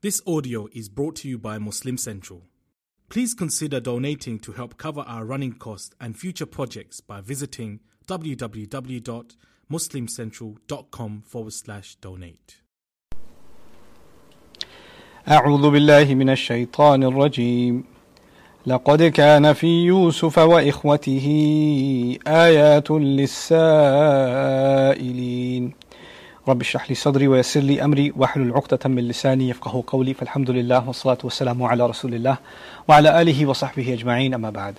This audio is brought to you by Muslim Central. Please consider donating to help cover our running costs and future projects by visiting www.muslimcentral.com forward slash donate. أعوذ بالله من الشيطان الرجيم لقد كان في يوسف وإخوته آيات للسائلين رب اشرح لي صدري ويسر لي أمري واحلل عقدة من لساني يفقه قولي فالحمد لله والصلاة والسلام على رسول الله وعلى آله وصحبه أجمعين أما بعد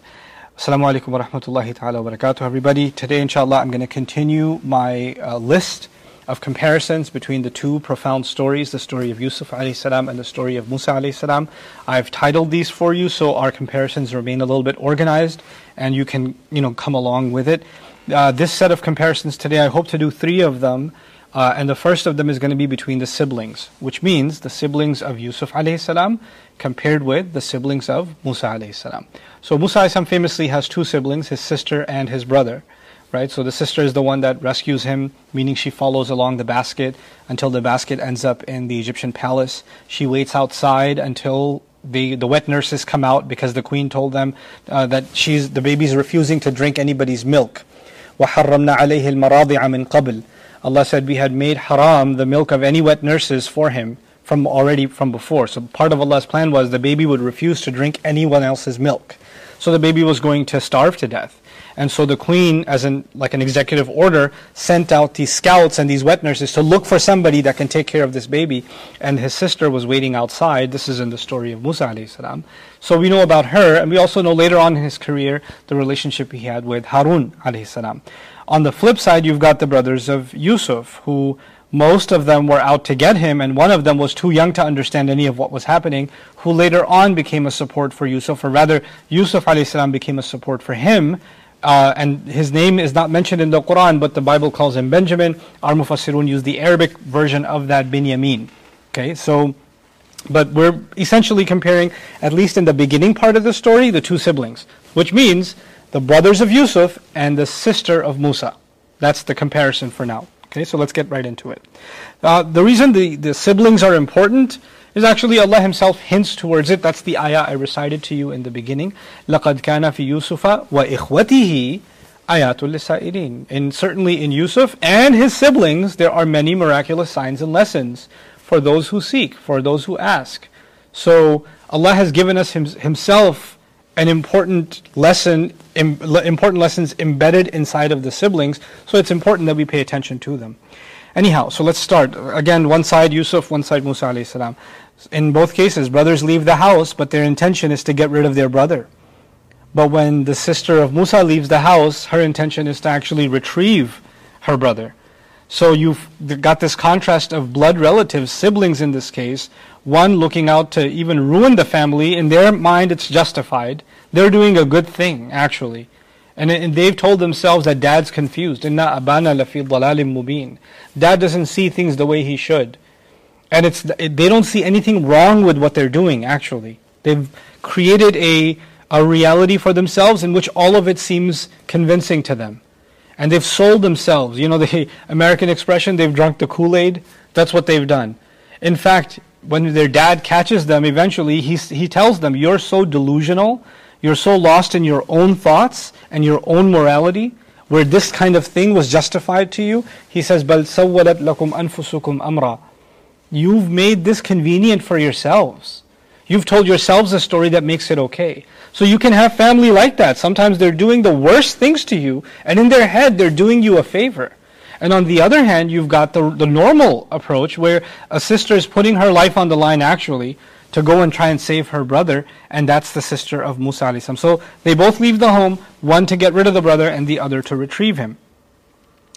Assalamu alaikum wa rahmatullahi ta'ala wa barakatuh everybody. Today inshallah I'm going to continue my uh, list of comparisons between the two profound stories, the story of Yusuf alayhi salam and the story of Musa alayhi salam. I've titled these for you so our comparisons remain a little bit organized and you can, you know, come along with it. Uh, this set of comparisons today, I hope to do three of them. Uh, and the first of them is going to be between the siblings, which means the siblings of Yusuf alayhi salam compared with the siblings of Musa alayhi salam. So Musa alayhi salam famously has two siblings, his sister and his brother right? So the sister is the one that rescues him, meaning she follows along the basket until the basket ends up in the Egyptian palace. She waits outside until the, the wet nurses come out because the queen told them uh, that she's, the baby's refusing to drink anybody's milk. وَحَرَّمْنَا عَلَيْهِ الْمَرَاضِعَ مِنْ قَبْلِ Allah said we had made haram the milk of any wet nurses for him from already from before. So part of Allah's plan was the baby would refuse to drink anyone else's milk. So the baby was going to starve to death. And so the queen, as in like an executive order, sent out these scouts and these wet nurses to look for somebody that can take care of this baby. And his sister was waiting outside. This is in the story of Musa salam. So we know about her, and we also know later on in his career the relationship he had with Harun salam. On the flip side, you've got the brothers of Yusuf, who most of them were out to get him, and one of them was too young to understand any of what was happening, who later on became a support for Yusuf, or rather, Yusuf salam became a support for him uh, and his name is not mentioned in the Quran, but the Bible calls him Benjamin. Our Mufassirun use the Arabic version of that Binyamin. Okay, so, but we're essentially comparing, at least in the beginning part of the story, the two siblings, which means the brothers of Yusuf and the sister of Musa. That's the comparison for now. Okay, so let's get right into it. Uh, the reason the, the siblings are important is actually Allah Himself hints towards it. That's the ayah I recited to you in the beginning. لَقَدْ كَانَ فِي يُوسُفَ وَإِخْوَتِهِ آيَاتٌ لِلسَّائِلِينَ And certainly in Yusuf and his siblings, there are many miraculous signs and lessons for those who seek, for those who ask. So Allah has given us him, Himself an important lesson, Im, important lessons embedded inside of the siblings. So it's important that we pay attention to them. Anyhow, so let's start. Again, one side Yusuf, one side Musa alayhi salam. In both cases, brothers leave the house, but their intention is to get rid of their brother. But when the sister of Musa leaves the house, her intention is to actually retrieve her brother. So you've got this contrast of blood relatives, siblings in this case, one looking out to even ruin the family. In their mind, it's justified. They're doing a good thing, actually. And, and they've told themselves that dad's confused. Inna abana lafi dalalim mubin. Dad doesn't see things the way he should. And it's, they don't see anything wrong with what they're doing, actually. They've created a, a reality for themselves in which all of it seems convincing to them. And they've sold themselves. You know, the American expression, they've drunk the Kool Aid. That's what they've done. In fact, when their dad catches them, eventually he, he tells them, You're so delusional, you're so lost in your own thoughts and your own morality, where this kind of thing was justified to you. He says, Bal sawwalat lakum anfusukum amra. You've made this convenient for yourselves. You've told yourselves a story that makes it okay. So you can have family like that. Sometimes they're doing the worst things to you, and in their head, they're doing you a favor. And on the other hand, you've got the, the normal approach where a sister is putting her life on the line actually to go and try and save her brother, and that's the sister of Musa So they both leave the home, one to get rid of the brother and the other to retrieve him.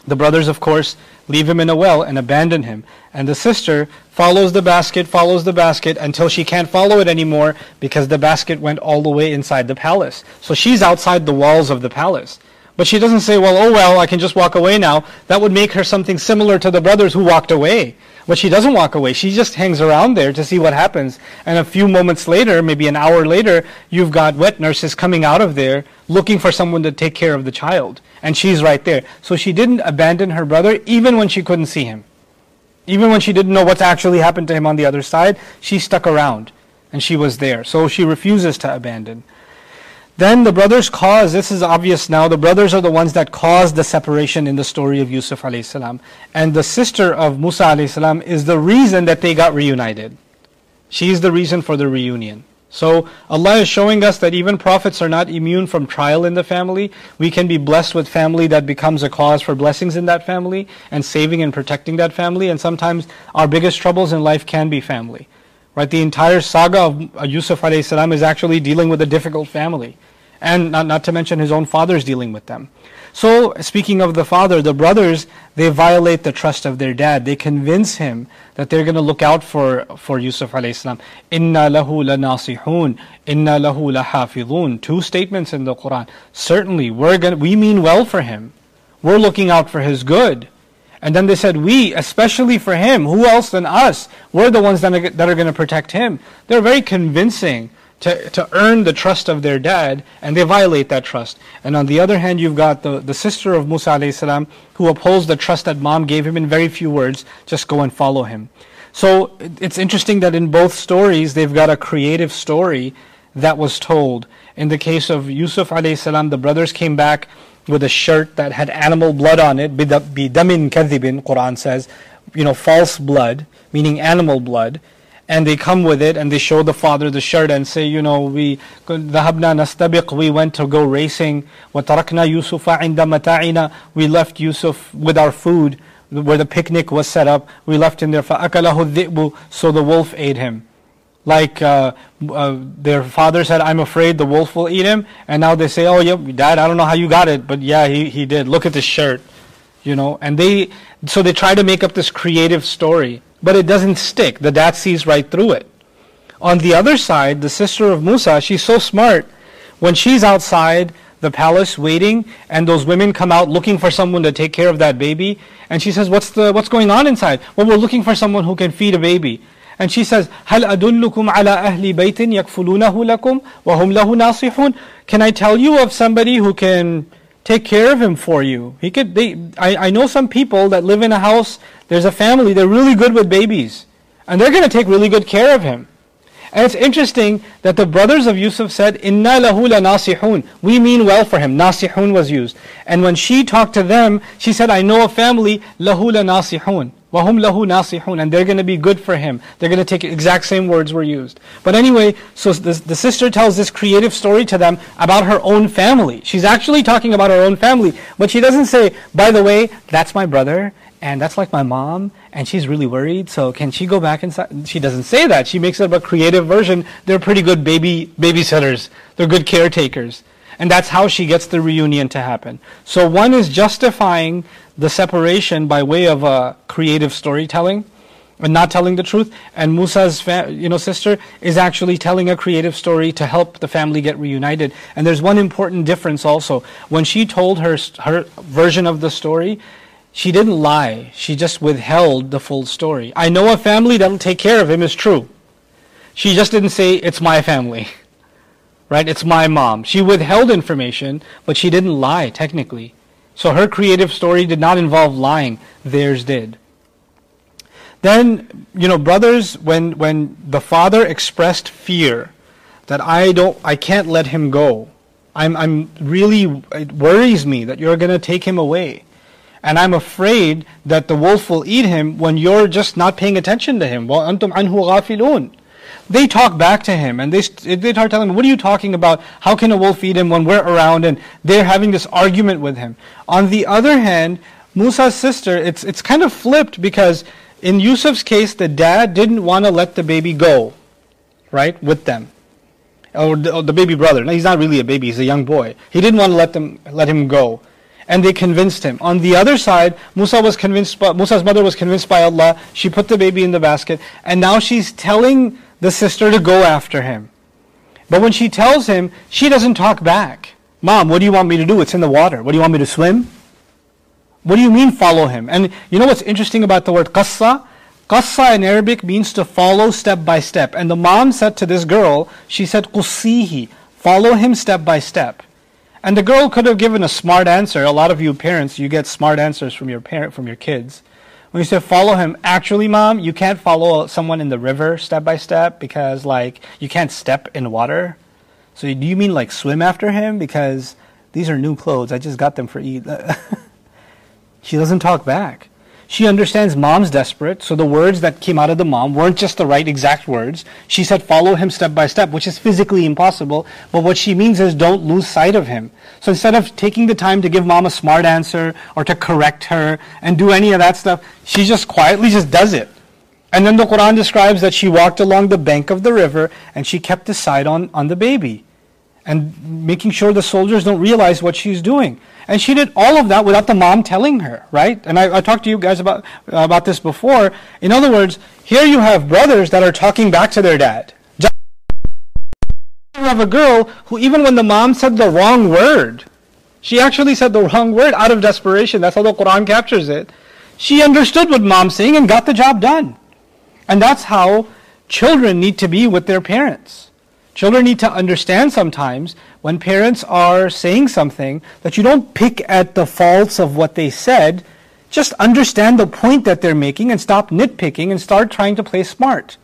The brothers, of course, leave him in a well and abandon him. And the sister follows the basket, follows the basket until she can't follow it anymore because the basket went all the way inside the palace. So she's outside the walls of the palace. But she doesn't say, well, oh well, I can just walk away now. That would make her something similar to the brothers who walked away. But she doesn't walk away. She just hangs around there to see what happens. And a few moments later, maybe an hour later, you've got wet nurses coming out of there looking for someone to take care of the child. And she's right there. So she didn't abandon her brother even when she couldn't see him. Even when she didn't know what's actually happened to him on the other side, she stuck around and she was there. So she refuses to abandon. Then the brothers cause, this is obvious now, the brothers are the ones that caused the separation in the story of Yusuf alayhi salam. And the sister of Musa alayhi salam is the reason that they got reunited. She is the reason for the reunion. So Allah is showing us that even prophets are not immune from trial in the family. We can be blessed with family that becomes a cause for blessings in that family and saving and protecting that family. And sometimes our biggest troubles in life can be family. Right? The entire saga of uh, Yusuf alayhi salam is actually dealing with a difficult family. And not, not to mention his own father is dealing with them. So, speaking of the father, the brothers, they violate the trust of their dad. They convince him that they're going to look out for, for Yusuf alayhi salam. Inna lahu lanasihun, inna lahu lahafidhun. Two statements in the Quran. Certainly, we're going we mean well for him. We're looking out for his good. And then they said, we, especially for him, who else than us? We're the ones that are, that are going to protect him. They're very convincing to, to earn the trust of their dad, and they violate that trust. And on the other hand, you've got the, the sister of Musa alayhi who upholds the trust that mom gave him in very few words, just go and follow him. So it's interesting that in both stories, they've got a creative story that was told. In the case of Yusuf alayhi the brothers came back with a shirt that had animal blood on it, bidamin kadhibin, Quran says, you know, false blood, meaning animal blood and they come with it and they show the father the shirt and say, you know, we ذهبنا نستبق, we went to go racing. وتركنا يوسف عند متاعنا, we left Yusuf with our food where the picnic was set up. We left him there. فأكله الذئب, so the wolf ate him. Like uh, uh, their father said, I'm afraid the wolf will eat him. And now they say, oh, yeah, dad, I don't know how you got it, but yeah, he, he did. Look at this shirt. You know, and they, so they try to make up this creative story but it doesn't stick. The dad sees right through it. On the other side, the sister of Musa, she's so smart. When she's outside the palace waiting, and those women come out looking for someone to take care of that baby, and she says, "What's the what's going on inside?" Well, we're looking for someone who can feed a baby. And she says, هل أدلكم على أهل بيت يكفلونه لكم وهم له ناصحون Can I tell you of somebody who can take care of him for you. He could. They, I, I know some people that live in a house. There's a family. They're really good with babies, and they're going to take really good care of him. And it's interesting that the brothers of Yusuf said, "Inna lahu nasihun." We mean well for him. Nasihun was used, and when she talked to them, she said, "I know a family lahu nasihun." وَهُمْ لَهُ نَاصِحُونَ And they're going to be good for him. They're going to take exact same words were used. But anyway, so the, the sister tells this creative story to them about her own family. She's actually talking about her own family. But she doesn't say, by the way, that's my brother, and that's like my mom, and she's really worried, so can she go back inside? She doesn't say that. She makes it a creative version. They're pretty good baby babysitters. They're good caretakers. And that's how she gets the reunion to happen. So one is justifying the separation by way of a creative storytelling and not telling the truth. And Musa's fa- you know, sister is actually telling a creative story to help the family get reunited. And there's one important difference also. When she told her, her version of the story, she didn't lie. She just withheld the full story. I know a family that'll take care of him is true. She just didn't say, it's my family. right? It's my mom. She withheld information, but she didn't lie, technically. So her creative story did not involve lying, theirs did. Then, you know, brothers, when, when the father expressed fear that I don't, I can't let him go. I'm, I'm really, it worries me that you're going to take him away. And I'm afraid that the wolf will eat him when you're just not paying attention to him. وَأَنْتُمْ عَنْهُ غَافِلُونَ they talk back to him and they, they start telling him, what are you talking about? How can a wolf eat him when we're around? And they're having this argument with him. On the other hand, Musa's sister, it's, it's kind of flipped because in Yusuf's case, the dad didn't want to let the baby go, right, with them. Or the, or the baby brother. No, he's not really a baby, he's a young boy. He didn't want to let, them, let him go and they convinced him. On the other side, Musa was convinced by, Musa's mother was convinced by Allah. She put the baby in the basket, and now she's telling the sister to go after him. But when she tells him, she doesn't talk back. Mom, what do you want me to do? It's in the water. What do you want me to swim? What do you mean follow him? And you know what's interesting about the word qassa? Qassa in Arabic means to follow step by step. And the mom said to this girl, she said, qussihi, follow him step by step. And the girl could have given a smart answer. A lot of you parents, you get smart answers from your parent, from your kids. When you say follow him, actually, mom, you can't follow someone in the river step by step because, like, you can't step in water. So, do you mean like swim after him? Because these are new clothes. I just got them for Eid. she doesn't talk back. She understands mom's desperate, so the words that came out of the mom weren't just the right exact words. She said, follow him step by step, which is physically impossible, but what she means is don't lose sight of him. So instead of taking the time to give mom a smart answer or to correct her and do any of that stuff, she just quietly just does it. And then the Quran describes that she walked along the bank of the river and she kept the sight on, on the baby and making sure the soldiers don't realize what she's doing. And she did all of that without the mom telling her, right? And I, I talked to you guys about, about this before. In other words, here you have brothers that are talking back to their dad. You have a girl who, even when the mom said the wrong word, she actually said the wrong word out of desperation. That's how the Quran captures it. She understood what mom's saying and got the job done. And that's how children need to be with their parents. Children need to understand sometimes when parents are saying something that you don't pick at the faults of what they said. Just understand the point that they're making and stop nitpicking and start trying to play smart.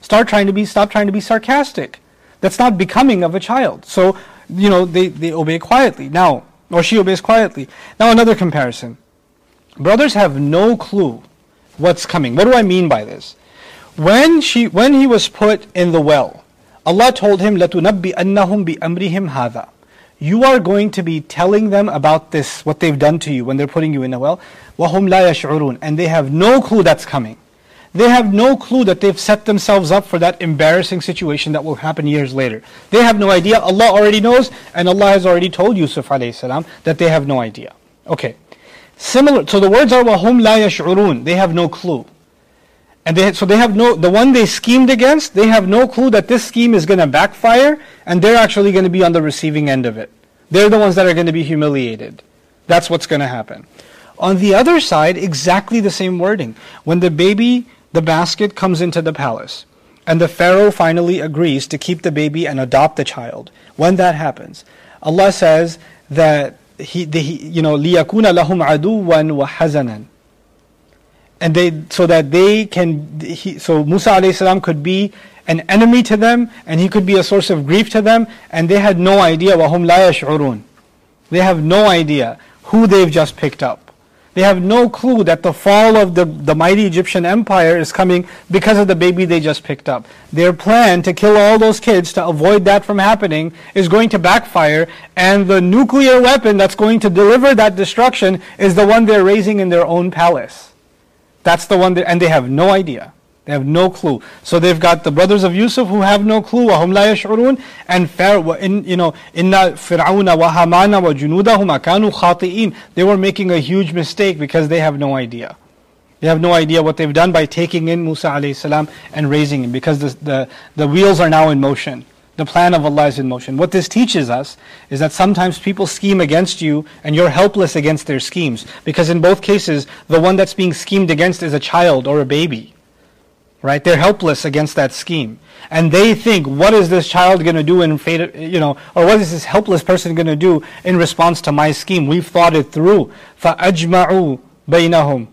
Start trying to be, stop trying to be sarcastic. That's not becoming of a child. So, you know, they, they obey quietly. Now, or she obeys quietly. Now another comparison. Brothers have no clue what's coming. What do I mean by this? When she, when he was put in the well, Allah told him, لَتُنَبِّئَنَّهُمْ بِأَمْرِهِمْ هَذَا You are going to be telling them about this, what they've done to you when they're putting you in the well. وَهُمْ لَا يَشْعُرُونَ And they have no clue that's coming. They have no clue that they've set themselves up for that embarrassing situation that will happen years later. They have no idea. Allah already knows, and Allah has already told Yusuf salam that they have no idea. Okay. Similar, so the words are وَهُمْ لَا يَشْعُرُونَ They have no clue. And they, so they have no, the one they schemed against, they have no clue that this scheme is going to backfire and they're actually going to be on the receiving end of it. They're the ones that are going to be humiliated. That's what's going to happen. On the other side, exactly the same wording. When the baby, the basket comes into the palace and the Pharaoh finally agrees to keep the baby and adopt the child, when that happens, Allah says that he, the, you know, لِيَكُونَ لَهُمْ عَدُوًّا وَحَزَنًا and they so that they can he, so Musa alayhi salam could be an enemy to them and he could be a source of grief to them and they had no idea wahum la yash'urun they have no idea who they've just picked up they have no clue that the fall of the, the mighty Egyptian empire is coming because of the baby they just picked up. Their plan to kill all those kids to avoid that from happening is going to backfire, and the nuclear weapon that's going to deliver that destruction is the one they're raising in their own palace. That's the one, that, and they have no idea. They have no clue. So they've got the brothers of Yusuf who have no clue. وَهُمْ لَا يَشْعُرُونَ And Pharaoh, in, you know, إِنَّ فِرْعَوْنَ وَهَمَانَ وَجُنُودَهُمَا كَانُوا خَاطِئِينَ They were making a huge mistake because they have no idea. They have no idea what they've done by taking in Musa alayhi salam and raising him because the, the, the wheels are now in motion. The plan of Allah is in motion. What this teaches us is that sometimes people scheme against you and you're helpless against their schemes. Because in both cases, the one that's being schemed against is a child or a baby. Right? They're helpless against that scheme. And they think, what is this child going to do in fate, you know, or what is this helpless person going to do in response to my scheme? We've thought it through. فَأَجْمَعُوا بَيْنَهُمْ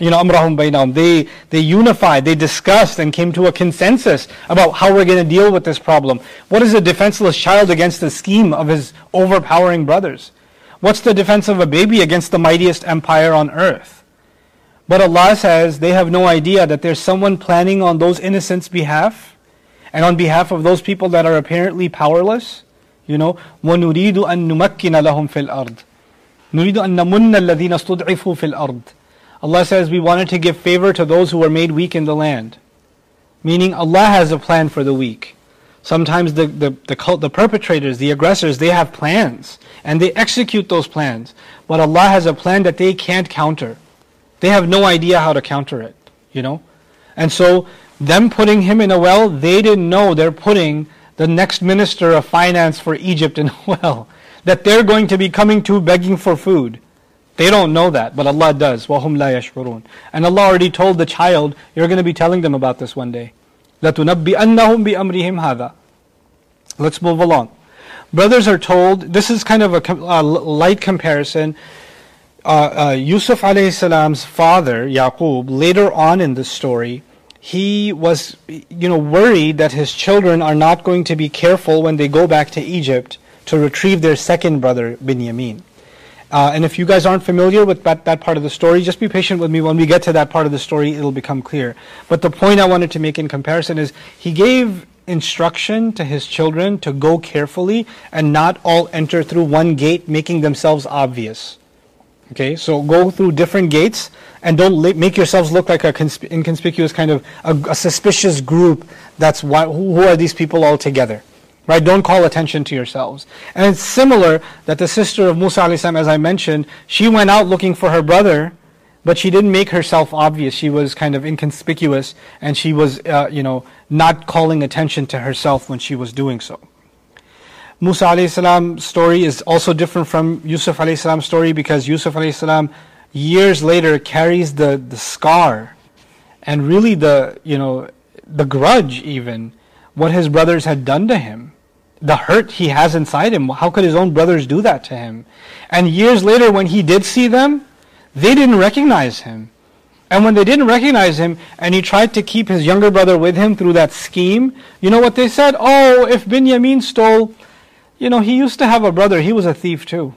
you know, amrahum bainahum. They, they unified, they discussed and came to a consensus about how we're going to deal with this problem. What is a defenseless child against the scheme of his overpowering brothers? What's the defense of a baby against the mightiest empire on earth? But Allah says they have no idea that there's someone planning on those innocents' behalf and on behalf of those people that are apparently powerless. You know, وَنُرِيدُ أَن نُمَكِّنَ لَهُمْ فِي الْأَرْضِ نُرِيدُ أَن نَمُنَّ الَّذِينَ اسْتُضْعِفُوا فِي الْأَرْضِ Allah says we wanted to give favor to those who were made weak in the land. Meaning Allah has a plan for the weak. Sometimes the, the, the, cult, the perpetrators, the aggressors, they have plans and they execute those plans. But Allah has a plan that they can't counter. They have no idea how to counter it, you know? And so, them putting him in a well, they didn't know they're putting the next minister of finance for Egypt in a well. That they're going to be coming to begging for food. They don't know that, but Allah does. وَهُمْ لَا يَشْعُرُونَ And Allah already told the child, you're going to be telling them about this one day. لَتُنَبِّئَنَّهُمْ بِأَمْرِهِمْ هَذَا Let's move along. Brothers are told, this is kind of a, a light comparison. uh, uh, Yusuf alayhi salam's father, Yaqub, later on in the story, he was, you know, worried that his children are not going to be careful when they go back to Egypt to retrieve their second brother, Binyamin. Uh, and if you guys aren't familiar with that, that part of the story, just be patient with me. When we get to that part of the story, it'll become clear. But the point I wanted to make in comparison is he gave instruction to his children to go carefully and not all enter through one gate, making themselves obvious. Okay, so go through different gates and don't make yourselves look like a consp- inconspicuous kind of a, a suspicious group. That's why, who, who are these people all together? Right? Don't call attention to yourselves. And it's similar that the sister of Musa salam, as I mentioned, she went out looking for her brother, but she didn't make herself obvious. She was kind of inconspicuous, and she was, uh, you know, not calling attention to herself when she was doing so. Musa alayhi story is also different from Yusuf alayhi story because Yusuf alayhi years later carries the, the scar and really the, you know, the grudge even, what his brothers had done to him. The hurt he has inside him. How could his own brothers do that to him? And years later when he did see them, they didn't recognize him. And when they didn't recognize him and he tried to keep his younger brother with him through that scheme, you know what they said? Oh, if Binyamin stole, you know, he used to have a brother, he was a thief too.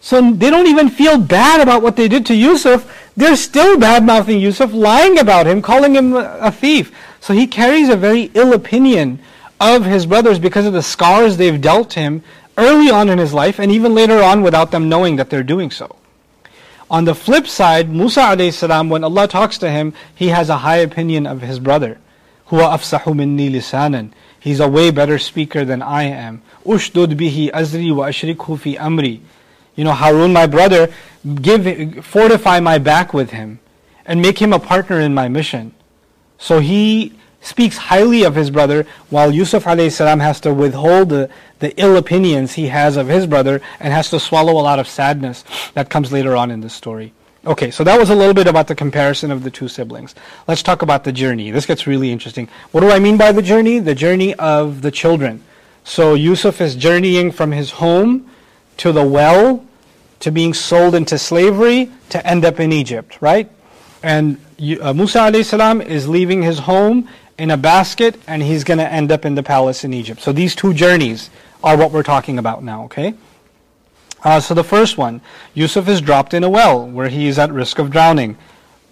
So they don't even feel bad about what they did to Yusuf. They're still bad mouthing Yusuf, lying about him, calling him a thief. So he carries a very ill opinion of his brothers because of the scars they've dealt him early on in his life and even later on without them knowing that they're doing so. On the flip side, Musa alayhi salam, when Allah talks to him, he has a high opinion of his brother. Huwa afsahu minni lisanan. He's a way better speaker than I am. Ushdud bihi azri wa ashrikhu fi amri. You know, Harun, my brother, give, fortify my back with him and make him a partner in my mission. So he speaks highly of his brother, while Yusuf salam has to withhold the, the ill opinions he has of his brother and has to swallow a lot of sadness that comes later on in the story. Okay, so that was a little bit about the comparison of the two siblings. Let's talk about the journey. This gets really interesting. What do I mean by the journey? The journey of the children. So Yusuf is journeying from his home to the well, to being sold into slavery, to end up in Egypt, right? And uh, Musa alayhi salam is leaving his home in a basket and he's going to end up in the palace in Egypt. So these two journeys are what we're talking about now, okay? Uh, so the first one, Yusuf is dropped in a well where he is at risk of drowning.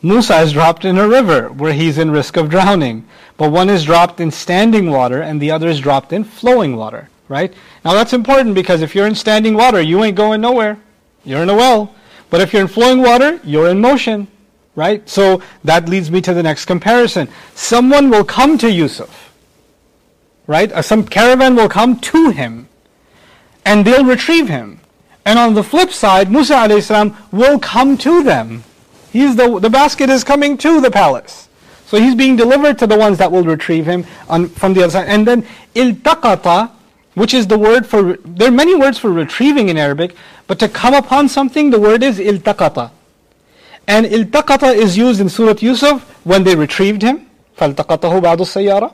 Musa is dropped in a river where he's in risk of drowning. But one is dropped in standing water and the other is dropped in flowing water, right? Now that's important because if you're in standing water, you ain't going nowhere. You're in a well. But if you're in flowing water, you're in motion, right? So that leads me to the next comparison. Someone will come to Yusuf, right? Uh, some caravan will come to him and they'll retrieve him. And on the flip side, Musa alayhi will come to them. He's the, the basket is coming to the palace. So he's being delivered to the ones that will retrieve him on, from the other side. And then iltaqata, which is the word for, there are many words for retrieving in Arabic, but to come upon something, the word is iltaqata. And iltaqata is used in Surah Yusuf when they retrieved him. فَالْتَقَطَهُ بَعْضُ السَّيَّارَةِ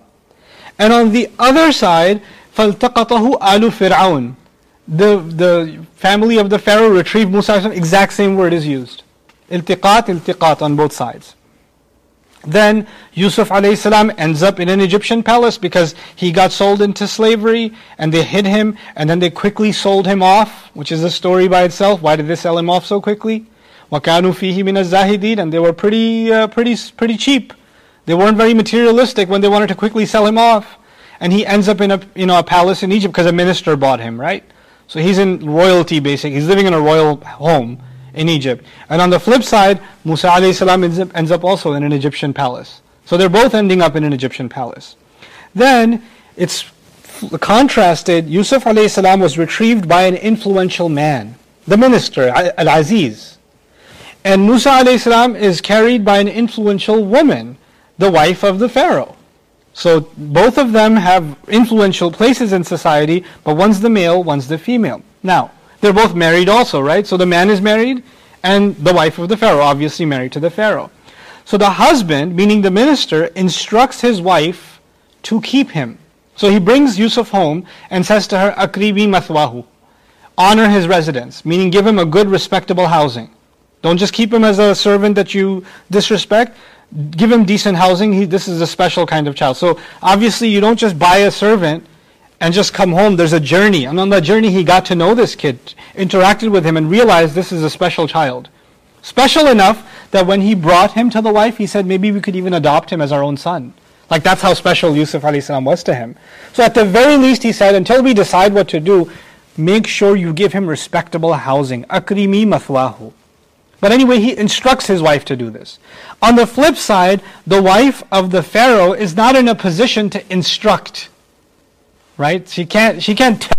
And on the other side, فَالْتَقَطَهُ آلُ فِرْعَوْنَ the, the family of the Pharaoh retrieved Musa, exact same word is used. Iltiqat, iltiqat on both sides. Then Yusuf salam ends up in an Egyptian palace because he got sold into slavery and they hid him and then they quickly sold him off, which is a story by itself. Why did they sell him off so quickly? وَكَانُوا فِيهِ مِنَ الزَّاهِدِينَ And they were pretty, uh, pretty, pretty cheap. They weren't very materialistic when they wanted to quickly sell him off. And he ends up in a, you know, a palace in Egypt because a minister bought him, right? So he's in royalty basically. He's living in a royal home in Egypt. And on the flip side, Musa salam ends up, ends up also in an Egyptian palace. So they're both ending up in an Egyptian palace. Then it's contrasted, Yusuf salam was retrieved by an influential man, the minister, Al-Aziz. And Musa salam is carried by an influential woman, the wife of the Pharaoh. So both of them have influential places in society, but one's the male, one's the female. Now, they're both married also, right? So the man is married, and the wife of the Pharaoh, obviously married to the Pharaoh. So the husband, meaning the minister, instructs his wife to keep him. So he brings Yusuf home and says to her, Akrimi mathwahu. honor his residence, meaning give him a good, respectable housing. Don't just keep him as a servant that you disrespect. Give him decent housing. He, this is a special kind of child. So obviously, you don't just buy a servant and just come home. There's a journey. And on that journey, he got to know this kid, interacted with him, and realized this is a special child. Special enough that when he brought him to the wife, he said maybe we could even adopt him as our own son. Like that's how special Yusuf was to him. So at the very least, he said, until we decide what to do, make sure you give him respectable housing. Akrimi mathwahu. But anyway, he instructs his wife to do this. On the flip side, the wife of the Pharaoh is not in a position to instruct. Right? She can't she can't tell.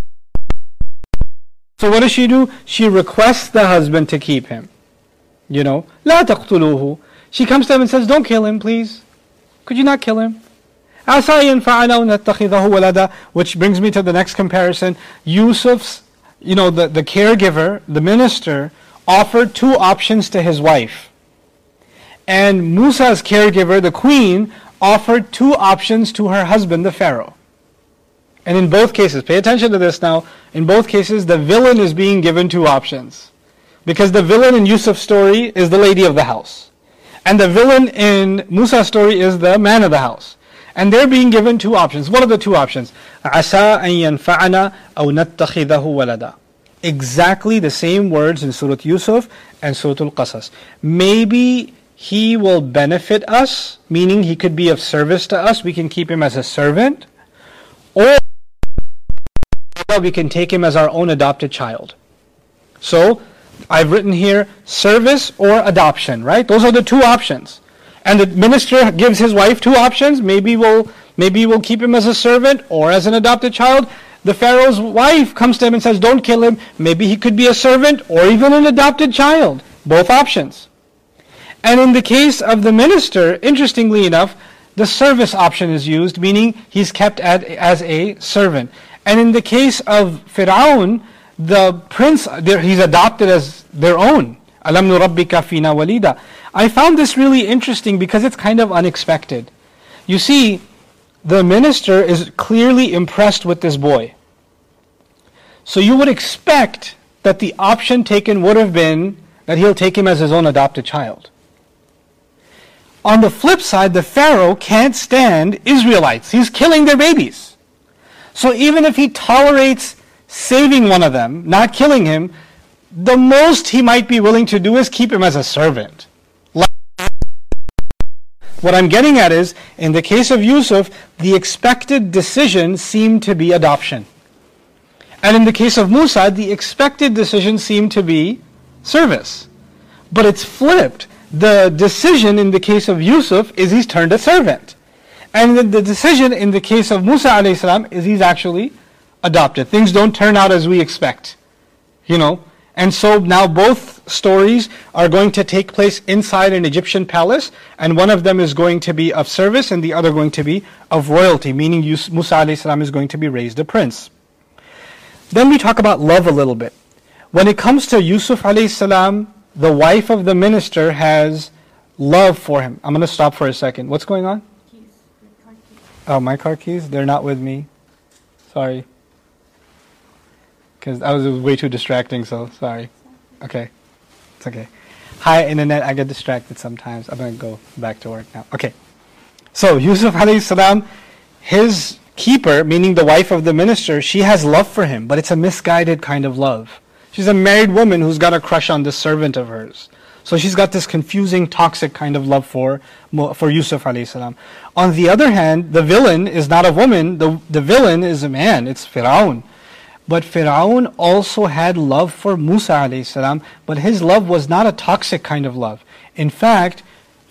So what does she do? She requests the husband to keep him. You know, لا تقتلوه. She comes to him and says, Don't kill him, please. Could you not kill him? Which brings me to the next comparison. Yusuf's, you know, the, the caregiver, the minister, offered two options to his wife. And Musa's caregiver, the queen, offered two options to her husband, the Pharaoh. And in both cases, pay attention to this now, in both cases, the villain is being given two options. Because the villain in Yusuf's story is the lady of the house. And the villain in Musa's story is the man of the house. And they're being given two options. What are the two options? عَسَىٰ أَن يَنْفَعَنَا أَوْ نَتَّخِذَهُ وَلَدًا Exactly the same words in Surah Yusuf and Surah Al-Qasas. Maybe he will benefit us, meaning he could be of service to us. We can keep him as a servant. Or we can take him as our own adopted child. So, I've written here service or adoption, right? Those are the two options. And the minister gives his wife two options. Maybe we'll, maybe we'll keep him as a servant or as an adopted child. The Pharaoh's wife comes to him and says, Don't kill him. Maybe he could be a servant or even an adopted child. Both options. And in the case of the minister, interestingly enough, the service option is used, meaning he's kept as a servant. And in the case of Fir'aun, the prince, he's adopted as their own. Alam fina walida. I found this really interesting because it's kind of unexpected. You see, the minister is clearly impressed with this boy. So you would expect that the option taken would have been that he'll take him as his own adopted child. On the flip side, the Pharaoh can't stand Israelites. He's killing their babies. So even if he tolerates saving one of them, not killing him, the most he might be willing to do is keep him as a servant. What I'm getting at is, in the case of Yusuf, the expected decision seemed to be adoption. And in the case of Musa, the expected decision seemed to be service. But it's flipped. The decision in the case of Yusuf is he's turned a servant. And the decision in the case of Musa alayhi salam is he's actually adopted. Things don't turn out as we expect. You know? And so now both stories are going to take place inside an Egyptian palace, and one of them is going to be of service, and the other going to be of royalty, meaning Musa alayhi is going to be raised a prince. Then we talk about love a little bit. When it comes to Yusuf alayhi the wife of the minister has love for him. I'm going to stop for a second. What's going on? Keys. Oh, my car keys? They're not with me. Sorry because that was, way too distracting. So sorry. Okay, it's okay. Hi, internet. I get distracted sometimes. I'm gonna go back to work now. Okay. So Yusuf alayhi salam, his keeper, meaning the wife of the minister, she has love for him, but it's a misguided kind of love. She's a married woman who's got a crush on this servant of hers. So she's got this confusing, toxic kind of love for for Yusuf salam. On the other hand, the villain is not a woman. The the villain is a man. It's Firaun. But Fir'aun also had love for Musa alayhi but his love was not a toxic kind of love. In fact,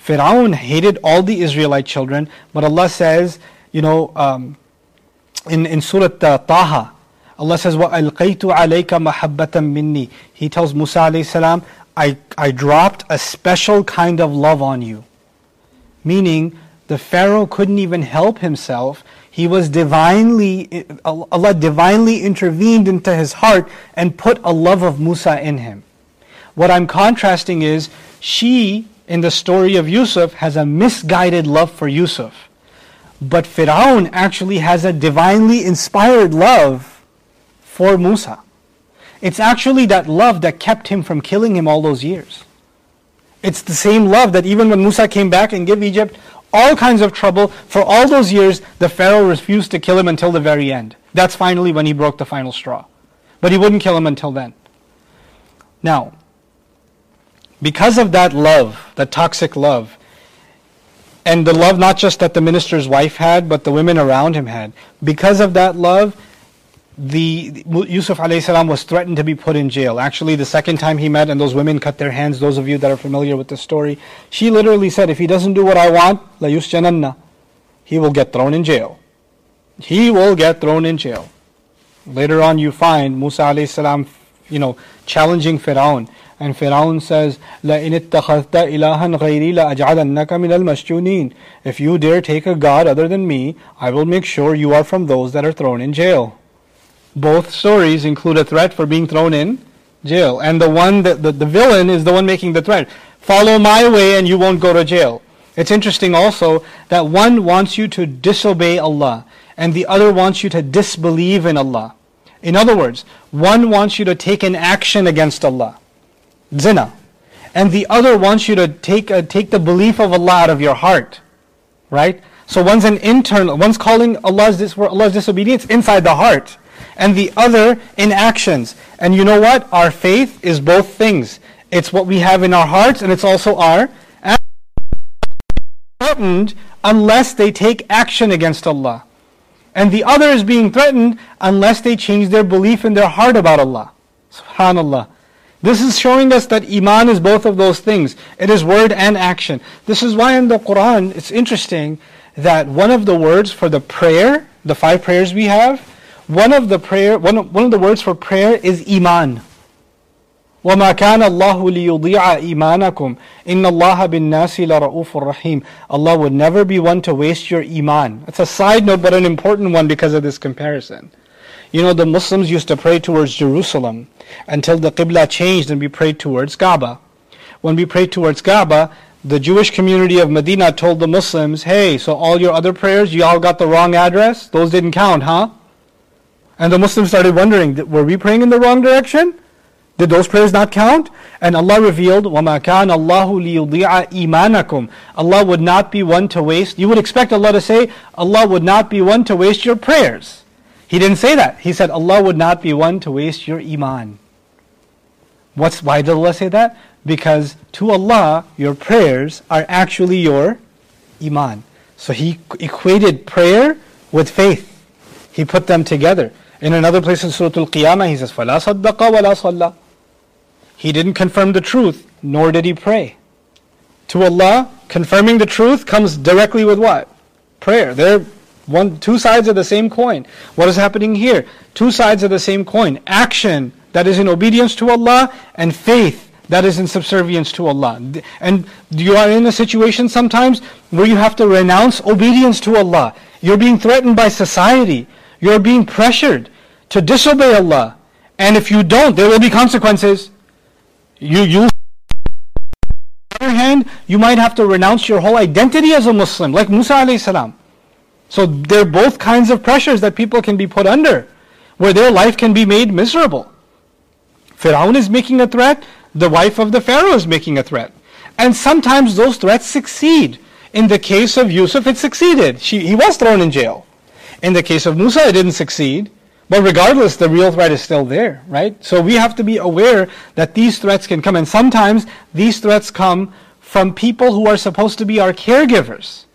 Fir'aun hated all the Israelite children, but Allah says, you know, um, in, in Surah Taha, Allah says, وَأَلْقَيْتُ عَلَيْكَ مَحَبَّةً مِنِّي He tells Musa alayhi I, I dropped a special kind of love on you. Meaning, the Pharaoh couldn't even help himself he was divinely, Allah divinely intervened into his heart and put a love of Musa in him. What I'm contrasting is, she, in the story of Yusuf, has a misguided love for Yusuf. But Fir'aun actually has a divinely inspired love for Musa. It's actually that love that kept him from killing him all those years. It's the same love that even when Musa came back and gave Egypt all kinds of trouble, for all those years, the Pharaoh refused to kill him until the very end. That's finally when he broke the final straw. But he wouldn't kill him until then. Now, because of that love, that toxic love, and the love not just that the minister's wife had, but the women around him had, because of that love, the Yusuf salam was threatened to be put in jail. Actually, the second time he met and those women cut their hands, those of you that are familiar with the story, she literally said, if he doesn't do what I want, la yusjananna, he will get thrown in jail. He will get thrown in jail. Later on you find Musa salam, you know, challenging Firaun. And Firaun says, لَإِنِ اتَّخَذْتَ إِلَهًا غَيْرِي لَأَجْعَلَنَّكَ مِنَ الْمَسْجُونِينَ If you dare take a god other than me, I will make sure you are from those that are thrown in jail. Both stories include a threat for being thrown in jail. And the one that the, the villain is the one making the threat. Follow my way and you won't go to jail. It's interesting also that one wants you to disobey Allah and the other wants you to disbelieve in Allah. In other words, one wants you to take an action against Allah, zina, and the other wants you to take, uh, take the belief of Allah out of your heart, right? So one's an internal, one's calling Allah's, dis- Allah's disobedience inside the heart and the other in actions. And you know what? Our faith is both things. It's what we have in our hearts and it's also our threatened unless they take action against Allah. And the other is being threatened unless they change their belief in their heart about Allah. Subhanallah. This is showing us that Iman is both of those things. It is word and action. This is why in the Quran, it's interesting that one of the words for the prayer, the five prayers we have, one of the prayer, one of, one of the words for prayer is iman. وما كان الله ليضيع إيمانكم إن الله بالناس لرؤوف رحيم Allah would never be one to waste your iman. It's a side note but an important one because of this comparison. You know the Muslims used to pray towards Jerusalem until the Qibla changed and we prayed towards Kaaba. When we prayed towards Kaaba, the Jewish community of Medina told the Muslims, hey, so all your other prayers, you all got the wrong address? Those didn't count, huh? And the Muslims started wondering, were we praying in the wrong direction? Did those prayers not count? And Allah revealed, وَمَا كَانَ اللَّهُ لِيُضِيعَ إِيمَانَكُمْ Allah would not be one to waste. You would expect Allah to say, Allah would not be one to waste your prayers. He didn't say that. He said, Allah would not be one to waste your iman. What's, why did Allah say that? Because to Allah, your prayers are actually your iman. So He equated prayer with faith. He put them together. In another place in Surah Al-Qiyamah, he says, فَلَا صَدَّقَ وَلَا صَلَّى He didn't confirm the truth, nor did he pray. To Allah, confirming the truth comes directly with what? Prayer. They're one, two sides of the same coin. What is happening here? Two sides of the same coin. Action that is in obedience to Allah and faith that is in subservience to Allah. And you are in a situation sometimes where you have to renounce obedience to Allah. You're being threatened by society. You're being pressured to disobey Allah. And if you don't, there will be consequences. You, you, on the other hand, you might have to renounce your whole identity as a Muslim, like Musa alayhi salam. So there are both kinds of pressures that people can be put under, where their life can be made miserable. Firaun is making a threat, the wife of the Pharaoh is making a threat. And sometimes those threats succeed. In the case of Yusuf, it succeeded. She, he was thrown in jail. In the case of Musa, it didn't succeed. But regardless, the real threat is still there, right? So we have to be aware that these threats can come. And sometimes these threats come from people who are supposed to be our caregivers.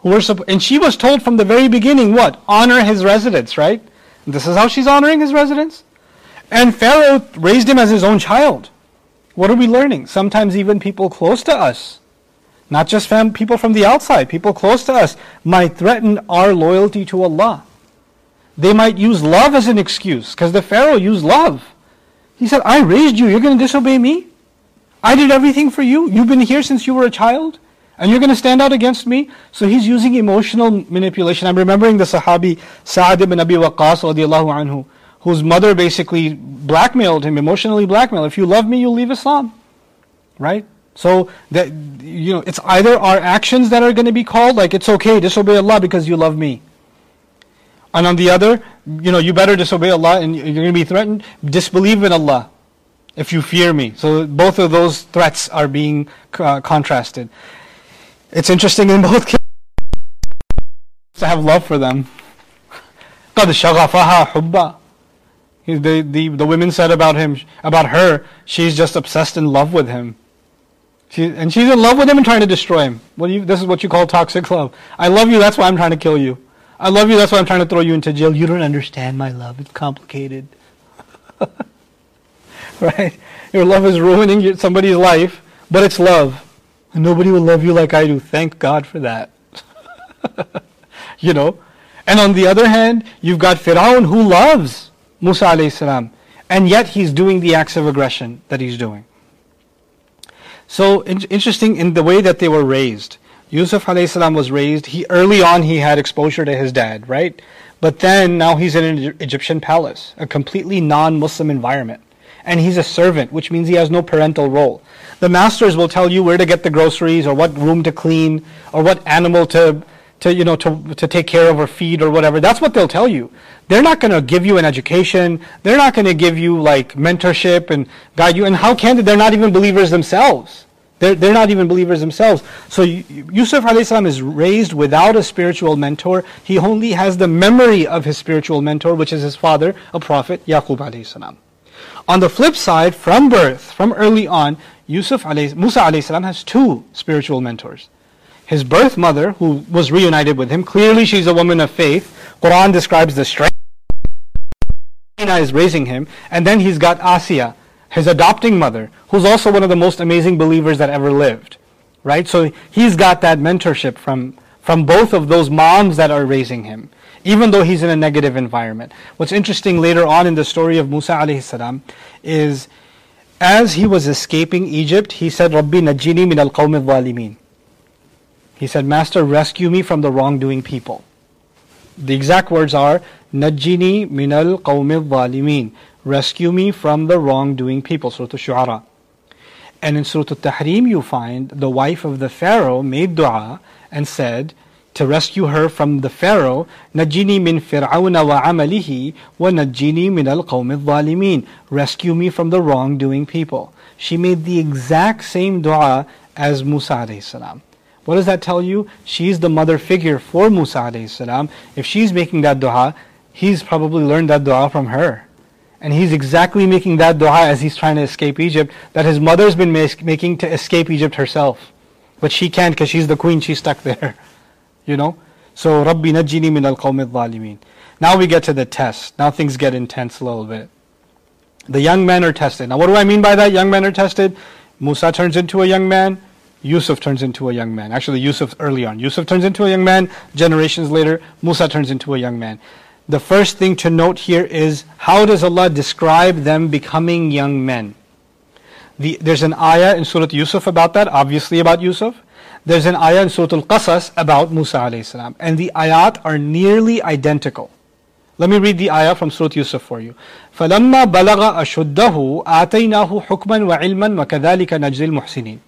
Who are supp- and she was told from the very beginning what? Honor his residence, right? And this is how she's honoring his residence. And Pharaoh raised him as his own child. What are we learning? Sometimes even people close to us not just fam- people from the outside, people close to us, might threaten our loyalty to Allah. They might use love as an excuse, because the Pharaoh used love. He said, I raised you, you're going to disobey me? I did everything for you. You've been here since you were a child, and you're going to stand out against me? So he's using emotional manipulation. I'm remembering the Sahabi Sa'ad ibn Abi Waqqas radiallahu anhu, whose mother basically blackmailed him, emotionally blackmailed. If you love me, you'll leave Islam. Right? So that you know, it's either our actions that are going to be called, like it's okay, disobey Allah because you love me. And on the other, you know, you better disobey Allah and you're going to be threatened. Disbelieve in Allah if you fear me. So both of those threats are being uh, contrasted. It's interesting in both cases to have love for them. قَدْ شَغَفَهَا حُبًّا the, the, the women said about him, about her, she's just obsessed in love with him. She, and she's in love with him and trying to destroy him. What you, this is what you call toxic love. I love you, that's why I'm trying to kill you. I love you, that's why I'm trying to throw you into jail. You don't understand my love, it's complicated. right? Your love is ruining somebody's life, but it's love. And nobody will love you like I do. Thank God for that. you know? And on the other hand, you've got Firaun who loves Musa alayhi salam. And yet he's doing the acts of aggression that he's doing. So in- interesting in the way that they were raised. Yusuf alayhi salam was raised, he early on he had exposure to his dad, right? But then now he's in an Egyptian palace, a completely non-Muslim environment. And he's a servant, which means he has no parental role. The masters will tell you where to get the groceries or what room to clean or what animal to to you know to to take care of or feed or whatever. That's what they'll tell you. They're not going to give you an education. They're not going to give you like mentorship and guide you. And how can they? They're not even believers themselves. They're, they're not even believers themselves. So Yusuf salam is raised without a spiritual mentor. He only has the memory of his spiritual mentor, which is his father, a prophet, Yaqub salam. On the flip side, from birth, from early on, Yusuf Musa salam has two spiritual mentors his birth mother, who was reunited with him. Clearly, she's a woman of faith. Quran describes the strength. is raising him, and then he's got Asiya, his adopting mother, who's also one of the most amazing believers that ever lived. Right? So he's got that mentorship from from both of those moms that are raising him, even though he's in a negative environment. What's interesting later on in the story of Musa alayhi salam is as he was escaping Egypt, he said, Rabbi najini min al-qawm al-zalimin. He said, Master, rescue me from the wrongdoing people. The exact words are, Najjini minal qawmil zalimin. Rescue me from the wrongdoing people. Surah Al-Shu'ara. And in Surah Al-Tahrim you find the wife of the Pharaoh made dua and said, to rescue her from the Pharaoh, Najini min Fir'auna wa amalihi wa najini min al zalimin. Rescue me from the wrongdoing people. She made the exact same dua as Musa alayhi salam. What does that tell you? She's the mother figure for Musa salam. If she's making that dua, he's probably learned that dua from her. And he's exactly making that dua as he's trying to escape Egypt, that his mother's been making to escape Egypt herself. But she can't because she's the queen, she's stuck there. You know? So, Rabbi najini min al Now we get to the test. Now things get intense a little bit. The young men are tested. Now what do I mean by that? Young men are tested. Musa turns into a young man. Yusuf turns into a young man. Actually, Yusuf early on. Yusuf turns into a young man. Generations later, Musa turns into a young man. The first thing to note here is how does Allah describe them becoming young men? The, there's an ayah in Surah Yusuf about that, obviously about Yusuf. There's an ayah in Surah Al-Qasas about Musa alayhi salam. And the ayat are nearly identical. Let me read the ayah from Surah Yusuf for you. فَلَمَّا بَلَغَ أَشُدَّهُ آتَيْنَاهُ حُكْمًا وَعِلْمًا وَكَذَلِكَ نَجْزِي الْمُحْسِنِينَ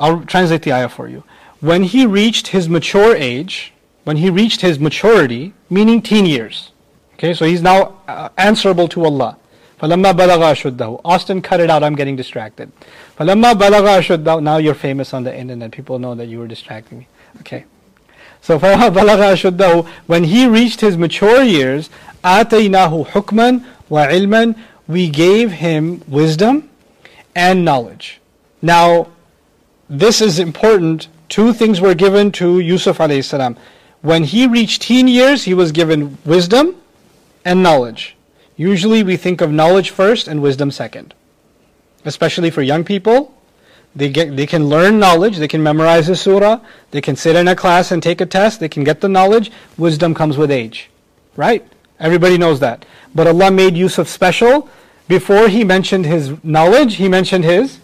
I'll translate the ayah for you. When he reached his mature age, when he reached his maturity, meaning teen years, okay, so he's now uh, answerable to Allah. فَلَمَّا بَلَغَ أَشُدَّهُ Austin, cut it out, I'm getting distracted. فَلَمَّا بَلَغَ أَشُدَّهُ Now you're famous on the internet, people know that you were distracting me. Okay. So فَلَمَّا بَلَغَ أَشُدَّهُ When he reached his mature years, آتَيْنَاهُ حُكْمًا وَعِلْمًا We gave him wisdom and knowledge. Now, this is important. Two things were given to Yusuf alayhi salam. When he reached teen years, he was given wisdom and knowledge. Usually we think of knowledge first and wisdom second. Especially for young people, they get they can learn knowledge, they can memorize a surah, they can sit in a class and take a test, they can get the knowledge. Wisdom comes with age. Right? Everybody knows that. But Allah made Yusuf special. Before he mentioned his knowledge, he mentioned his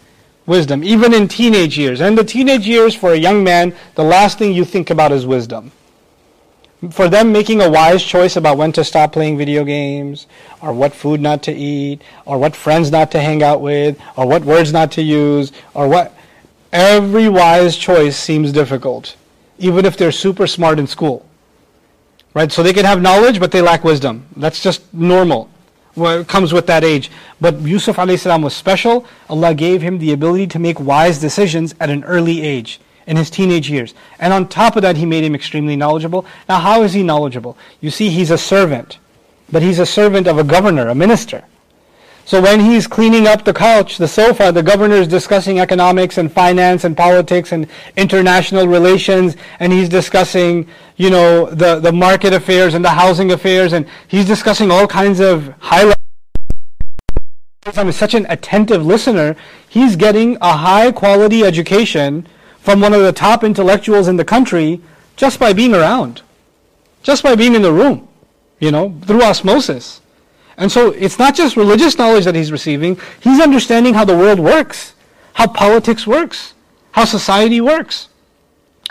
wisdom, even in teenage years. And the teenage years for a young man, the last thing you think about is wisdom. For them making a wise choice about when to stop playing video games, or what food not to eat, or what friends not to hang out with, or what words not to use, or what. Every wise choice seems difficult, even if they're super smart in school. Right? So they can have knowledge, but they lack wisdom. That's just normal. Well, comes with that age. But Yusuf salam was special. Allah gave him the ability to make wise decisions at an early age, in his teenage years. And on top of that, he made him extremely knowledgeable. Now, how is he knowledgeable? You see, he's a servant, but he's a servant of a governor, a minister. So when he's cleaning up the couch, the sofa, the governor is discussing economics and finance and politics and international relations, and he's discussing, you know, the, the market affairs and the housing affairs, and he's discussing all kinds of high level. I'm such an attentive listener, he's getting a high quality education from one of the top intellectuals in the country just by being around, just by being in the room, you know, through osmosis. And so it's not just religious knowledge that he's receiving, he's understanding how the world works, how politics works, how society works.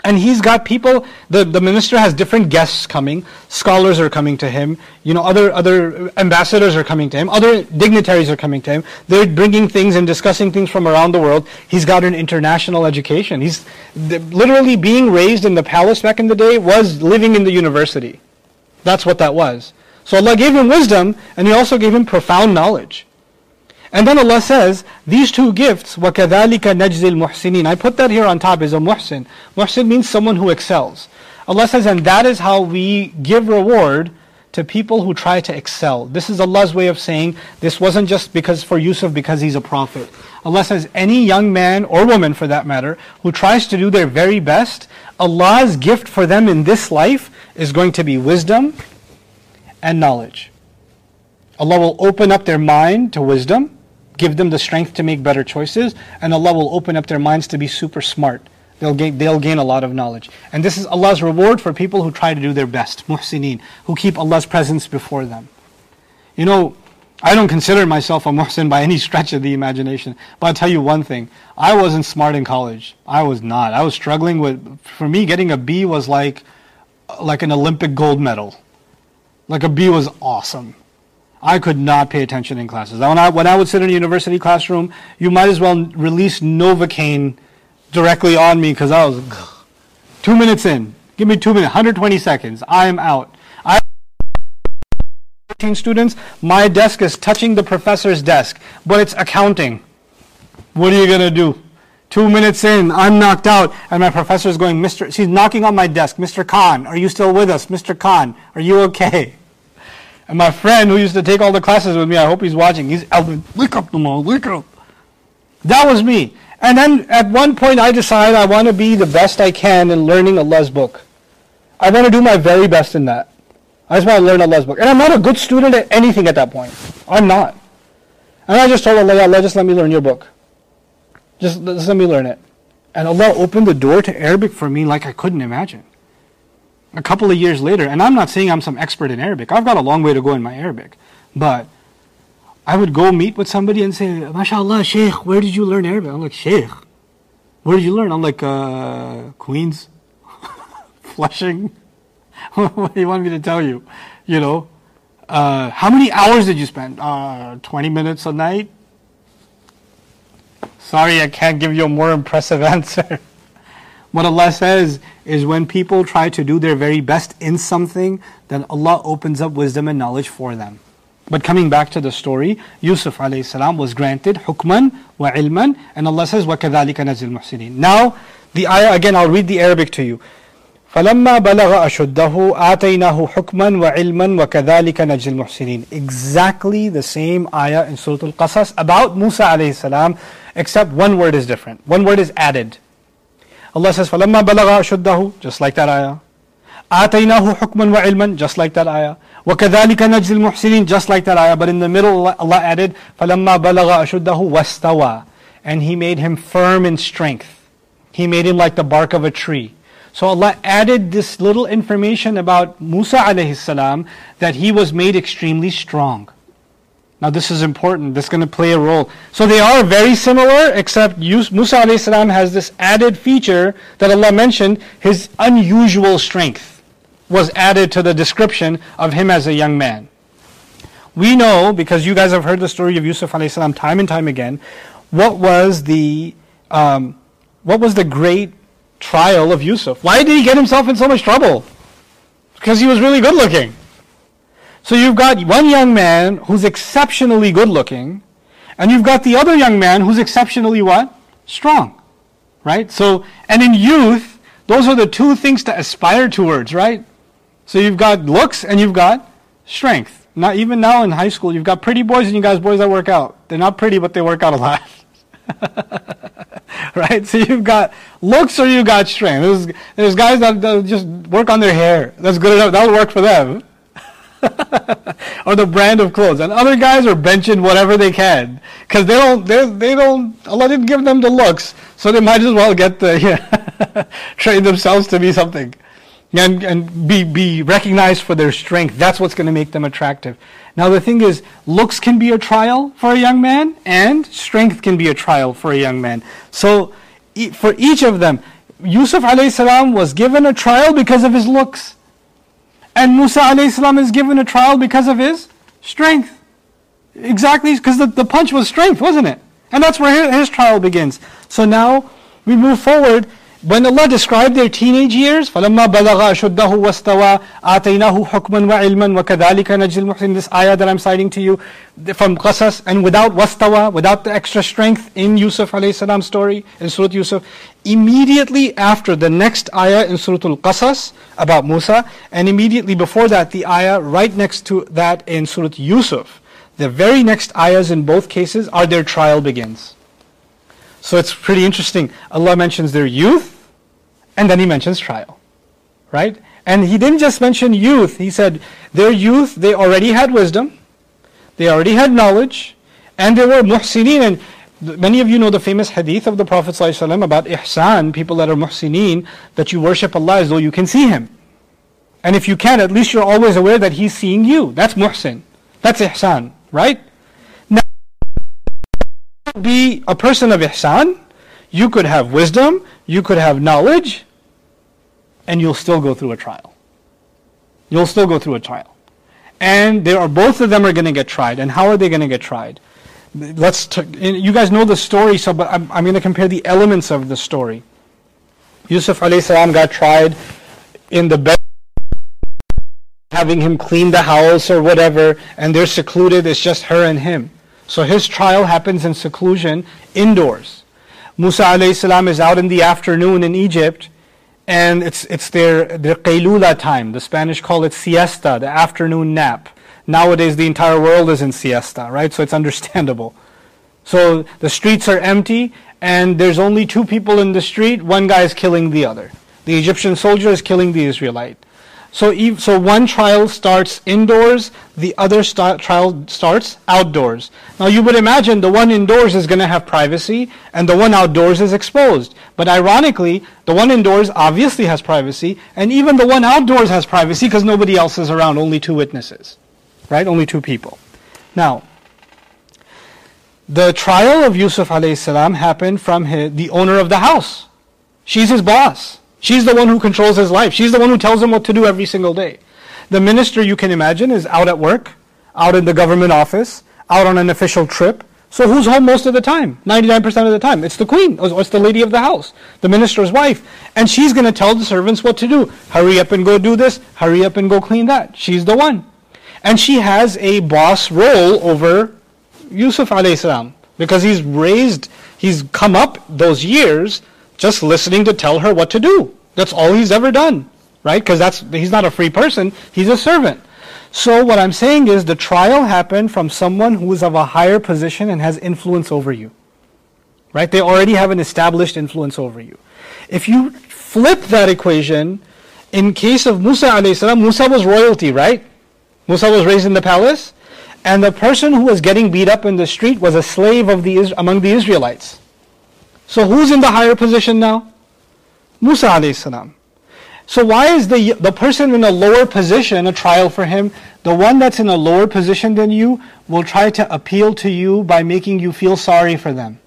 And he's got people, the, the minister has different guests coming, scholars are coming to him, you know, other, other ambassadors are coming to him, other dignitaries are coming to him. They're bringing things and discussing things from around the world. He's got an international education. He's literally being raised in the palace back in the day was living in the university. That's what that was. So Allah gave him wisdom and He also gave him profound knowledge. And then Allah says, these two gifts, وَكَذَلِكَ نَجْزِي الْمُحْسِنِينَ I put that here on top as a muhsin. Muhsin means someone who excels. Allah says, and that is how we give reward to people who try to excel. This is Allah's way of saying, this wasn't just because for Yusuf because he's a prophet. Allah says, any young man or woman for that matter, who tries to do their very best, Allah's gift for them in this life is going to be wisdom, and knowledge. Allah will open up their mind to wisdom, give them the strength to make better choices, and Allah will open up their minds to be super smart. They'll gain, they'll gain a lot of knowledge. And this is Allah's reward for people who try to do their best, muhsineen, who keep Allah's presence before them. You know, I don't consider myself a muhsin by any stretch of the imagination. But I'll tell you one thing. I wasn't smart in college. I was not. I was struggling with, for me, getting a B was like, like an Olympic gold medal. Like a B was awesome. I could not pay attention in classes. When I, when I would sit in a university classroom, you might as well release Novocaine directly on me because I was two minutes in. Give me two minutes, 120 seconds. I'm out. I 13 students, my desk is touching the professor's desk, but it's accounting. What are you going to do? Two minutes in, I'm knocked out, and my professor is going, Mr. She's knocking on my desk. Mr. Khan, are you still with us? Mr. Khan, are you okay? And my friend who used to take all the classes with me, I hope he's watching, he's Alvin, wake up, Nouman, wake up. That was me. And then at one point I decided I want to be the best I can in learning Allah's book. I want to do my very best in that. I just want to learn Allah's book. And I'm not a good student at anything at that point. I'm not. And I just told Allah, Allah, just let me learn your book. Just, just let me learn it. And Allah opened the door to Arabic for me like I couldn't imagine a couple of years later, and I'm not saying I'm some expert in Arabic. I've got a long way to go in my Arabic. But I would go meet with somebody and say, MashaAllah, Sheikh, where did you learn Arabic? I'm like, Sheikh, where did you learn? I'm like, uh, Queens, Flushing. what do you want me to tell you? You know, uh, how many hours did you spend? Uh, 20 minutes a night? Sorry, I can't give you a more impressive answer. What Allah says is when people try to do their very best in something, then Allah opens up wisdom and knowledge for them. But coming back to the story, Yusuf salam was granted hukman wa ilman, and Allah says, وَكَذَلِكَ نَزِلْ الْمُحْسِنِينَ Now, the ayah, again, I'll read the Arabic to you. فَلَمَّا بَلَغَ أَشُدَّهُ آتَيْنَاهُ حُكْمًا وَعِلْمًا وَكَذَلِكَ نَجْزِي الْمُحْسِنِينَ Exactly the same ayah in Surah Al-Qasas about Musa salam, except one word is different. One word is added. Allah says, فَلَمَّا بَلَغَ أَشُدَّهُ Just like that ayah. آتَيْنَاهُ حُكْمًا وَعِلْمًا Just like that ayah. وَكَذَلِكَ نَجْزِي الْمُحْسِنِينَ Just like that ayah. But in the middle, Allah added, فَلَمَّا بَلَغَ أَشُدَّهُ وَاسْتَوَى And He made him firm in strength. He made him like the bark of a tree. So Allah added this little information about Musa alayhi salam that he was made extremely strong. Now this is important. This is going to play a role. So they are very similar, except Musa salam has this added feature that Allah mentioned. His unusual strength was added to the description of him as a young man. We know, because you guys have heard the story of Yusuf salam time and time again, what was the um, what was the great trial of Yusuf? Why did he get himself in so much trouble? Because he was really good looking. So you've got one young man who's exceptionally good looking, and you've got the other young man who's exceptionally what? Strong. Right? So, and in youth, those are the two things to aspire towards, right? So you've got looks and you've got strength. Not even now in high school, you've got pretty boys and you guys boys that work out. They're not pretty, but they work out a lot. right? So you've got looks or you've got strength. There's, there's guys that, that just work on their hair. That's good enough. That'll work for them. or the brand of clothes. And other guys are benching whatever they can because they don't. They, they don't. Allah didn't give them the looks, so they might as well get the yeah, train themselves to be something, and and be be recognized for their strength. That's what's going to make them attractive. Now the thing is, looks can be a trial for a young man, and strength can be a trial for a young man. So for each of them, Yusuf alayhi salam was given a trial because of his looks. And Musa alayhi is given a trial because of his strength. Exactly, because the, the punch was strength, wasn't it? And that's where his, his trial begins. So now we move forward when Allah described their teenage years, فَلَمَّا بَلَغَ أَشُدَّهُ وَاسْتَوَى آتَيْنَاهُ حُكْمًا وَعِلْمًا وَكَذَلِكَ نَجْزِي الْمُحْسِنِينَ This ayah that I'm citing to you from Qasas, and without wastawa, without the extra strength in Yusuf alayhi salam story, in Surah Yusuf, immediately after the next ayah in Surah Al-Qasas about Musa, and immediately before that the ayah right next to that in Surah Yusuf, the very next ayahs in both cases are their trial begins. So it's pretty interesting. Allah mentions their youth, and then He mentions trial. Right? And He didn't just mention youth, He said their youth, they already had wisdom, they already had knowledge, and they were muhsineen. And many of you know the famous hadith of the Prophet ﷺ about ihsan, people that are muhsineen, that you worship Allah as though you can see Him. And if you can, at least you're always aware that He's seeing you. That's muhsin. That's ihsan, right? Be a person of ihsan, you could have wisdom, you could have knowledge, and you'll still go through a trial. You'll still go through a trial. And there are both of them are going to get tried. And how are they going to get tried? Let's t- you guys know the story, so but I'm, I'm going to compare the elements of the story. Yusuf salam got tried in the bed having him clean the house or whatever, and they're secluded, it's just her and him. So his trial happens in seclusion, indoors. Musa alayhi salam is out in the afternoon in Egypt, and it's, it's their, their qaylula time. The Spanish call it siesta, the afternoon nap. Nowadays, the entire world is in siesta, right? So it's understandable. So the streets are empty, and there's only two people in the street. One guy is killing the other. The Egyptian soldier is killing the Israelite. So, so one trial starts indoors, the other start, trial starts outdoors. Now you would imagine the one indoors is going to have privacy and the one outdoors is exposed. But ironically, the one indoors obviously has privacy and even the one outdoors has privacy because nobody else is around, only two witnesses. Right? Only two people. Now, the trial of Yusuf alayhi salam happened from his, the owner of the house. She's his boss. She's the one who controls his life. She's the one who tells him what to do every single day. The minister, you can imagine, is out at work, out in the government office, out on an official trip. So who's home most of the time? 99% of the time. It's the queen, or it's the lady of the house, the minister's wife. And she's going to tell the servants what to do. Hurry up and go do this. Hurry up and go clean that. She's the one. And she has a boss role over Yusuf alayhi salam. Because he's raised, he's come up those years just listening to tell her what to do. That's all he's ever done, right? Because that's he's not a free person; he's a servant. So what I'm saying is the trial happened from someone who is of a higher position and has influence over you. Right? They already have an established influence over you. If you flip that equation, in case of Musa alayhi Musa was royalty, right? Musa was raised in the palace, and the person who was getting beat up in the street was a slave of the among the Israelites. So who's in the higher position now? Musa alayhi. So why is the, the person in a lower position a trial for him? The one that's in a lower position than you will try to appeal to you by making you feel sorry for them.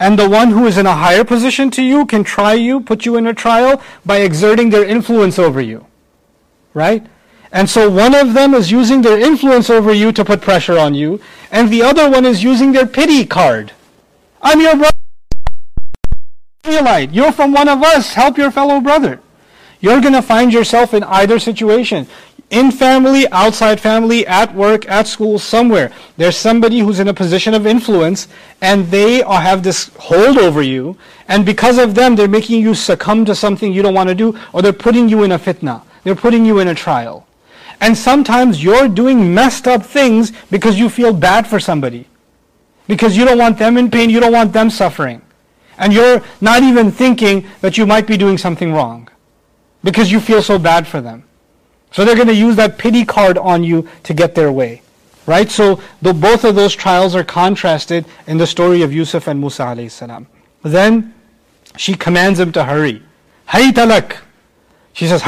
And the one who is in a higher position to you can try you, put you in a trial by exerting their influence over you. Right? And so one of them is using their influence over you to put pressure on you, and the other one is using their pity card I'm your brother. You're from one of us. Help your fellow brother. You're going to find yourself in either situation. In family, outside family, at work, at school, somewhere. There's somebody who's in a position of influence and they have this hold over you. And because of them, they're making you succumb to something you don't want to do or they're putting you in a fitna. They're putting you in a trial. And sometimes you're doing messed up things because you feel bad for somebody. Because you don't want them in pain, you don't want them suffering. And you're not even thinking that you might be doing something wrong. Because you feel so bad for them. So they're going to use that pity card on you to get their way. Right? So the, both of those trials are contrasted in the story of Yusuf and Musa salam. Then she commands him to hurry. Hay talak. She says,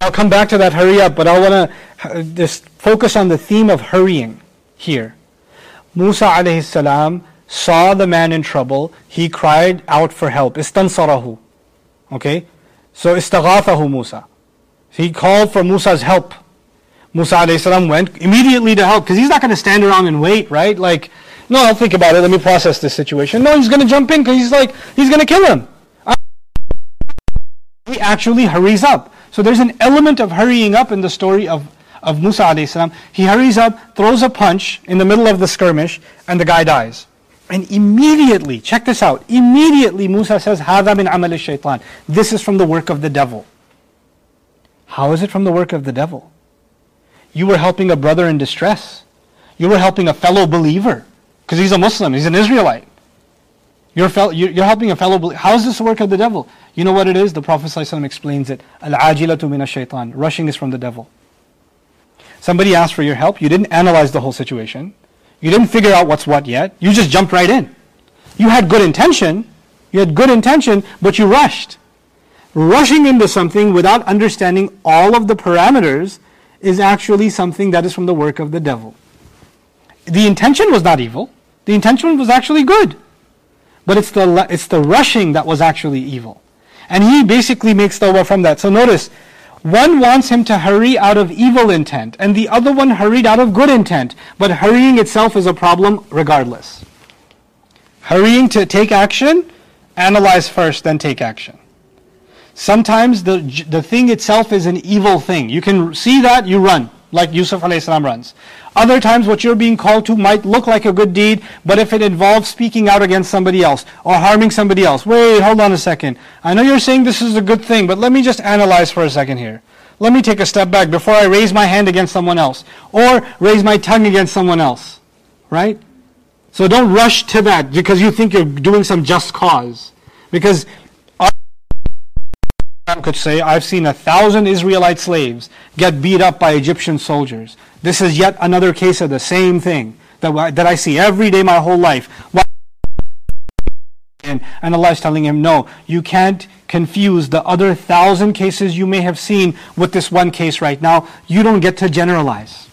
I'll come back to that hurry up, but I want to uh, just focus on the theme of hurrying here. Musa alayhi saw the man in trouble. He cried out for help. Istansarahu. Okay? So istaghathahu Musa. He called for Musa's help. Musa alayhi went immediately to help because he's not going to stand around and wait, right? Like, no, I'll think about it. Let me process this situation. No, he's going to jump in because he's like, he's going to kill him. He actually hurries up. So there's an element of hurrying up in the story of, of Musa alayhi salam. He hurries up, throws a punch in the middle of the skirmish, and the guy dies. And immediately, check this out, immediately Musa says, هَذَا مِنْ عَمَلِ الشَّيْطَانِ This is from the work of the devil. How is it from the work of the devil? You were helping a brother in distress. You were helping a fellow believer. Because he's a Muslim, he's an Israelite. You're, fel- you're helping a fellow believer. How is this the work of the devil? You know what it is? The Prophet ﷺ explains it. Al-ajilatu min shaitan Rushing is from the devil. Somebody asked for your help. You didn't analyze the whole situation. You didn't figure out what's what yet. You just jumped right in. You had good intention. You had good intention, but you rushed. Rushing into something without understanding all of the parameters is actually something that is from the work of the devil. The intention was not evil. The intention was actually good. But it's the, it's the rushing that was actually evil. And he basically makes tawbah from that. So notice, one wants him to hurry out of evil intent, and the other one hurried out of good intent. But hurrying itself is a problem regardless. Hurrying to take action, analyze first, then take action. Sometimes the, the thing itself is an evil thing. You can see that, you run, like Yusuf salam runs. Other times what you're being called to might look like a good deed, but if it involves speaking out against somebody else or harming somebody else, wait, hold on a second. I know you're saying this is a good thing, but let me just analyze for a second here. Let me take a step back before I raise my hand against someone else or raise my tongue against someone else. Right? So don't rush to that because you think you're doing some just cause. Because could say, I've seen a thousand Israelite slaves get beat up by Egyptian soldiers. This is yet another case of the same thing that, that I see every day my whole life. And, and Allah is telling him, no, you can't confuse the other thousand cases you may have seen with this one case right now. You don't get to generalize.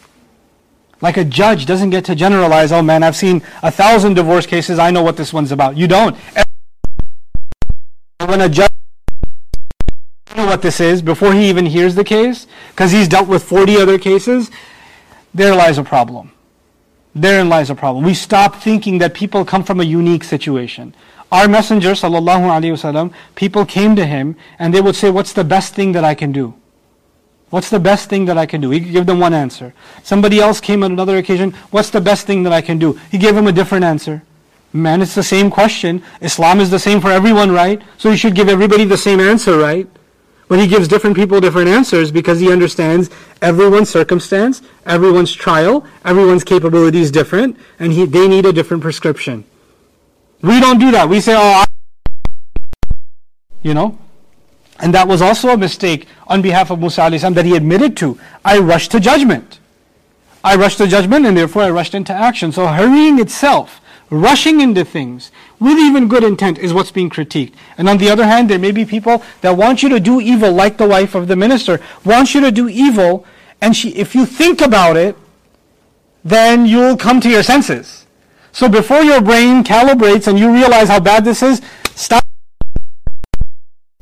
Like a judge doesn't get to generalize, oh man, I've seen a thousand divorce cases, I know what this one's about. You don't. When a judge know what this is before he even hears the case, because he's dealt with 40 other cases, there lies a problem. Therein lies a problem. We stop thinking that people come from a unique situation. Our messenger, sallallahu alaihi wasallam, people came to him and they would say, "What's the best thing that I can do? What's the best thing that I can do?" He give them one answer. Somebody else came on another occasion, "What's the best thing that I can do?" He gave him a different answer. Man, it's the same question. Islam is the same for everyone, right? So you should give everybody the same answer, right? But he gives different people different answers because he understands everyone's circumstance, everyone's trial, everyone's capability is different, and he, they need a different prescription. We don't do that. We say, oh, I you know? And that was also a mistake on behalf of Musa salam that he admitted to. I rushed to judgment. I rushed to judgment and therefore I rushed into action. So hurrying itself rushing into things with even good intent is what's being critiqued. And on the other hand, there may be people that want you to do evil, like the wife of the minister, wants you to do evil, and she, if you think about it, then you'll come to your senses. So before your brain calibrates and you realize how bad this is, stop.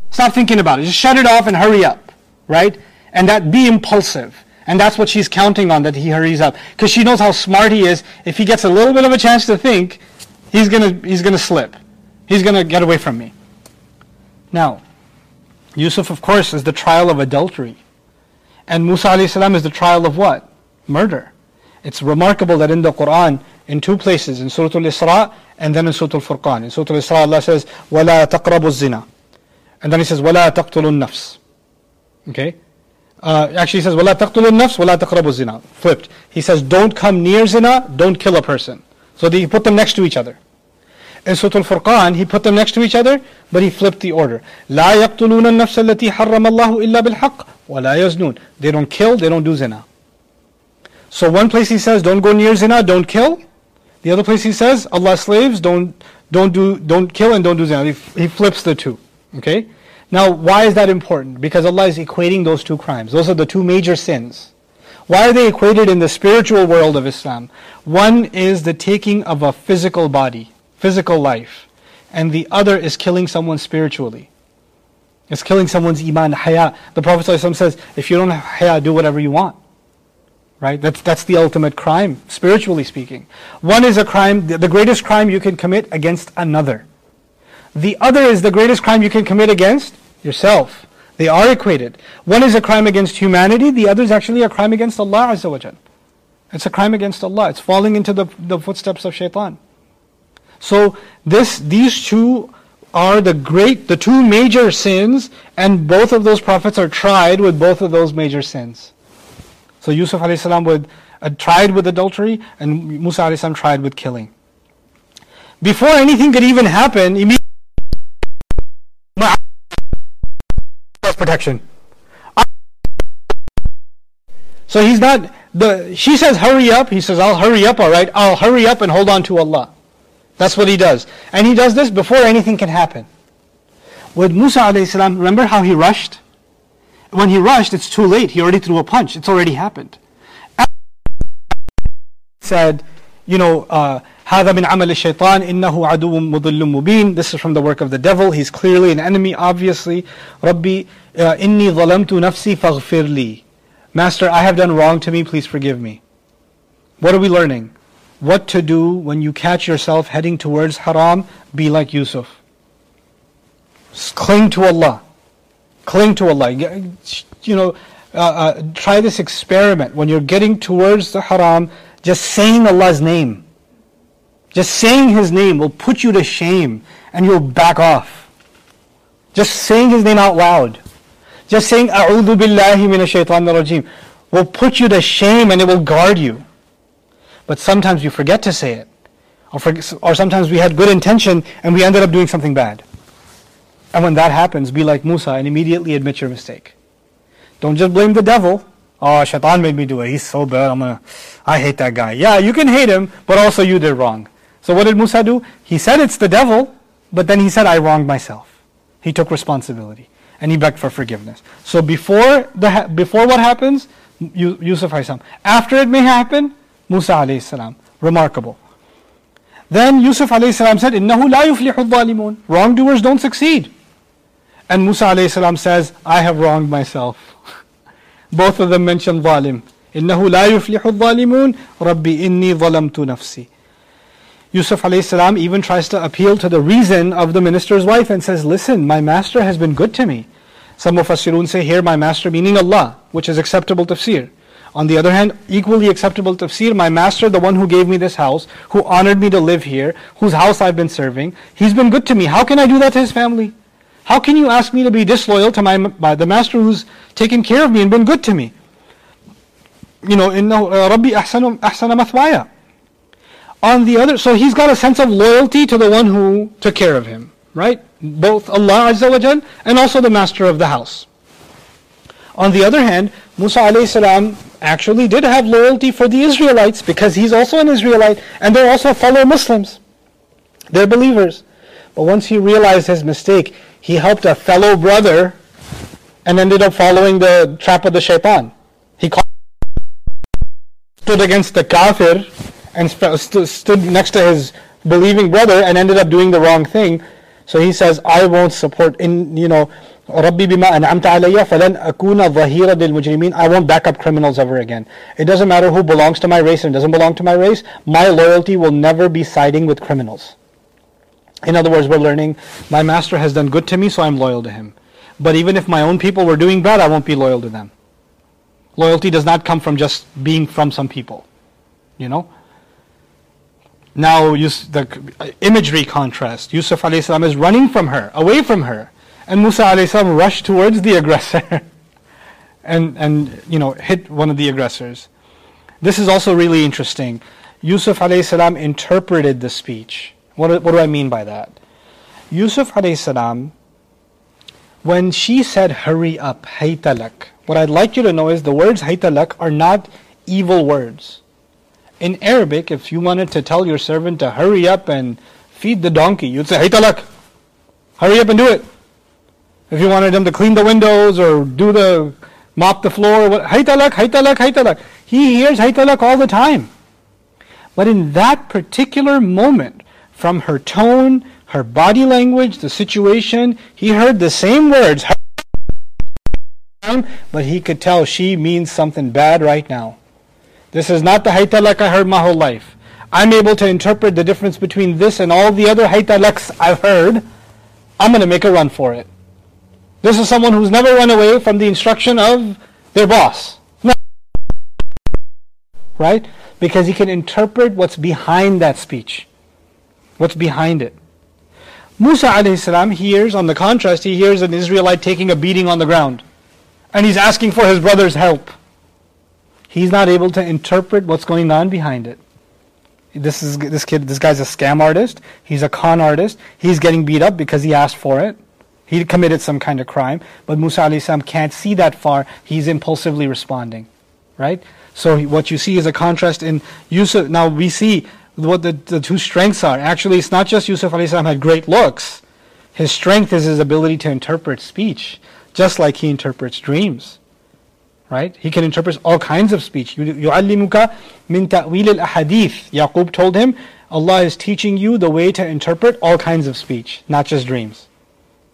Stop thinking about it. Just shut it off and hurry up, right? And that be impulsive. And that's what she's counting on, that he hurries up. Because she knows how smart he is. If he gets a little bit of a chance to think, he's going to he's gonna slip. He's going to get away from me. Now, Yusuf, of course, is the trial of adultery. And Musa a.s. is the trial of what? Murder. It's remarkable that in the Quran, in two places, in Surah Al-Isra and then in Surah Al-Furqan. In Surah Al-Isra, Allah says, وَلَا تَقْرَبُوا الزِّنَا And then He says, وَلَا تَقْتُلُوا النَّفْسِ Okay? Uh, actually, He says, وَلَا تَقْتُلُوا النَّفْسِ وَلَا تَقْرَبُوا الزِّنَا Flipped. He says, don't come near zina, don't kill a person. So He put them next to each other. In Surah Al-Furqan, He put them next to each other, but He flipped the order. لا يقتلون النفس التي حرم الله إلا بالحق ولا يزنون. They don't kill, they don't do zina. So one place He says, don't go near zina, don't kill. The other place He says, Allah's slaves, don't, don't, do, don't kill and don't do zina. He, he flips the two. Okay? Now, why is that important? Because Allah is equating those two crimes. Those are the two major sins. Why are they equated in the spiritual world of Islam? One is the taking of a physical body physical life, and the other is killing someone spiritually. It's killing someone's iman, haya. The Prophet says, if you don't have haya, do whatever you want. Right? That's, that's the ultimate crime, spiritually speaking. One is a crime, the greatest crime you can commit against another. The other is the greatest crime you can commit against yourself. They are equated. One is a crime against humanity, the other is actually a crime against Allah Azza wa It's a crime against Allah. It's falling into the, the footsteps of shaitan. So this, these two are the great, the two major sins, and both of those prophets are tried with both of those major sins. So Yusuf a.s. would uh, tried with adultery, and Musa a.s. tried with killing. Before anything could even happen, immediately protection. So he's not the. She says, "Hurry up." He says, "I'll hurry up. All right, I'll hurry up and hold on to Allah." That's what he does. And he does this before anything can happen. With Musa a.s., remember how he rushed? When he rushed, it's too late. He already threw a punch. It's already happened. Said, you know, uh, هذا من عمل الشيطان إنه عدو مضل مبين This is from the work of the devil. He's clearly an enemy, obviously. ربي Uh, inni zalamtu nafsi faghfirli. Master, I have done wrong to me, please forgive me. What are we learning? What to do when you catch yourself heading towards haram, be like Yusuf. Cling to Allah. Cling to Allah. You know, uh, uh, try this experiment. When you're getting towards the haram, just saying Allah's name. Just saying His name will put you to shame and you'll back off. Just saying His name out loud. Just saying, A'udhu billahi minash shaitanir rajim will put you to shame and it will guard you. But sometimes you forget to say it. Or, for, or sometimes we had good intention and we ended up doing something bad. And when that happens, be like Musa and immediately admit your mistake. Don't just blame the devil. Ah, oh, shaitan made me do it. He's so bad. I'm gonna, I hate that guy. Yeah, you can hate him, but also you did wrong. So what did Musa do? He said it's the devil, but then he said, I wronged myself. He took responsibility and he begged for forgiveness. So before the before what happens, Yusuf After it may happen, Musa alayhi salam. Remarkable. Then Yusuf alayhi salam said, إِنَّهُ لَا يُفْلِحُ الظَّالِمُونَ Wrongdoers don't succeed. And Musa alayhi salam says, I have wronged myself. Both of them mention zalim. إِنَّهُ لَا يُفْلِحُ الظَّالِمُونَ رَبِّ إِنِّي ظَلَمْتُ نَفْسِي Yusuf salam even tries to appeal to the reason of the minister's wife and says, Listen, my master has been good to me. Some of us say here, my master meaning Allah, which is acceptable tafsir. On the other hand, equally acceptable tafsir, my master, the one who gave me this house, who honored me to live here, whose house I've been serving, he's been good to me. How can I do that to his family? How can you ask me to be disloyal to my, the master who's taken care of me and been good to me? You know, in uh, Rabbi ahsana mathwaya. On the other, so he's got a sense of loyalty to the one who took care of him, right? Both Allah Azza wa and also the master of the house. On the other hand, Musa salam actually did have loyalty for the Israelites because he's also an Israelite and they're also fellow Muslims. They're believers. But once he realized his mistake, he helped a fellow brother and ended up following the trap of the shaitan. He stood against the kafir and stood next to his believing brother and ended up doing the wrong thing. So he says, I won't support in you know ربي بما أنعمت علي فلن أكون ظهيرا للمجرمين I won't back up criminals ever again. It doesn't matter who belongs to my race and doesn't belong to my race. My loyalty will never be siding with criminals. In other words, we're learning my master has done good to me, so I'm loyal to him. but even if my own people were doing bad, I won't be loyal to them. Loyalty does not come from just being from some people, you know. Now, the imagery contrast. Yusuf alayhi is running from her, away from her, and Musa alayhi rushed towards the aggressor, and and you know hit one of the aggressors. This is also really interesting. Yusuf alayhi interpreted the speech. What, what do I mean by that? Yusuf alayhi when she said, hurry up, haytalak, what I'd like you to know is the words haytalak are not evil words. In Arabic, if you wanted to tell your servant to hurry up and feed the donkey, you'd say, haytalak, hurry up and do it. If you wanted him to clean the windows or do the, mop the floor, haytalak, haytalak, haytalak. He hears haytalak all the time. But in that particular moment, from her tone, her body language, the situation. He heard the same words, but he could tell she means something bad right now. This is not the haytalak I heard my whole life. I'm able to interpret the difference between this and all the other haytalaks I've heard. I'm going to make a run for it. This is someone who's never run away from the instruction of their boss. Right? Because he can interpret what's behind that speech. What's behind it. Musa alayhi hears, on the contrast, he hears an Israelite taking a beating on the ground. And he's asking for his brother's help. He's not able to interpret what's going on behind it. This is this kid. This guy's a scam artist. He's a con artist. He's getting beat up because he asked for it. He committed some kind of crime. But Musa alayhi can't see that far. He's impulsively responding, right? So what you see is a contrast in Yusuf. Now we see what the, the two strengths are. Actually, it's not just Yusuf alayhi had great looks. His strength is his ability to interpret speech, just like he interprets dreams Right? He can interpret all kinds of speech. يُعَلِّمُكَ مِن تَأْوِيلِ الْأَحَادِيثِ Yaqub told him, Allah is teaching you the way to interpret all kinds of speech, not just dreams.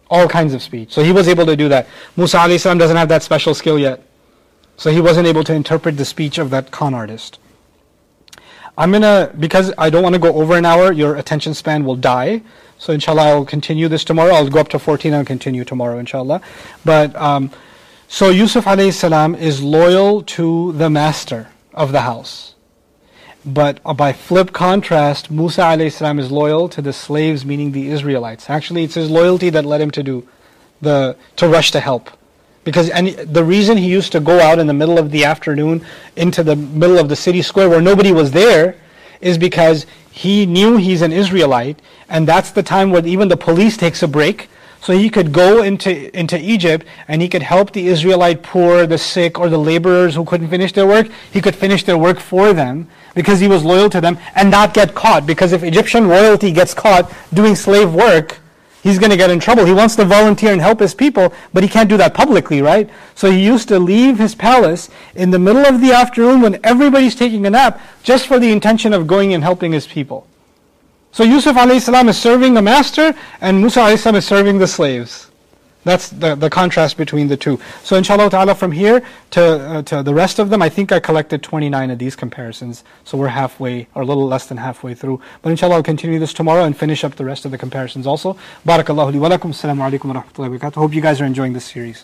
All kinds of speech. So he was able to do that. Musa alayhi doesn't have that special skill yet. So he wasn't able to interpret the speech of that con artist. I'm gonna, because I don't want to go over an hour, your attention span will die. So inshallah, I'll continue this tomorrow. I'll go up to 14 and continue tomorrow, inshallah. But, um, so Yusuf salam is loyal to the master of the house. But by flip contrast, Musa salam is loyal to the slaves, meaning the Israelites. Actually, it's his loyalty that led him to do the, to rush to help. Because and the reason he used to go out in the middle of the afternoon into the middle of the city square where nobody was there is because he knew he's an Israelite, and that's the time where even the police takes a break. So he could go into, into Egypt and he could help the Israelite poor, the sick, or the laborers who couldn't finish their work. He could finish their work for them because he was loyal to them and not get caught. Because if Egyptian royalty gets caught doing slave work, he's going to get in trouble. He wants to volunteer and help his people, but he can't do that publicly, right? So he used to leave his palace in the middle of the afternoon when everybody's taking a nap just for the intention of going and helping his people. So Yusuf alayhi is serving the master and Musa alayhi is serving the slaves. That's the, the contrast between the two. So inshallah ta'ala from here to, uh, to the rest of them, I think I collected 29 of these comparisons. So we're halfway, or a little less than halfway through. But inshallah I'll continue this tomorrow and finish up the rest of the comparisons also. Barakallahu li wa lakum. Assalamu alaikum wa rahmatullahi wa barakatuh. Hope you guys are enjoying this series.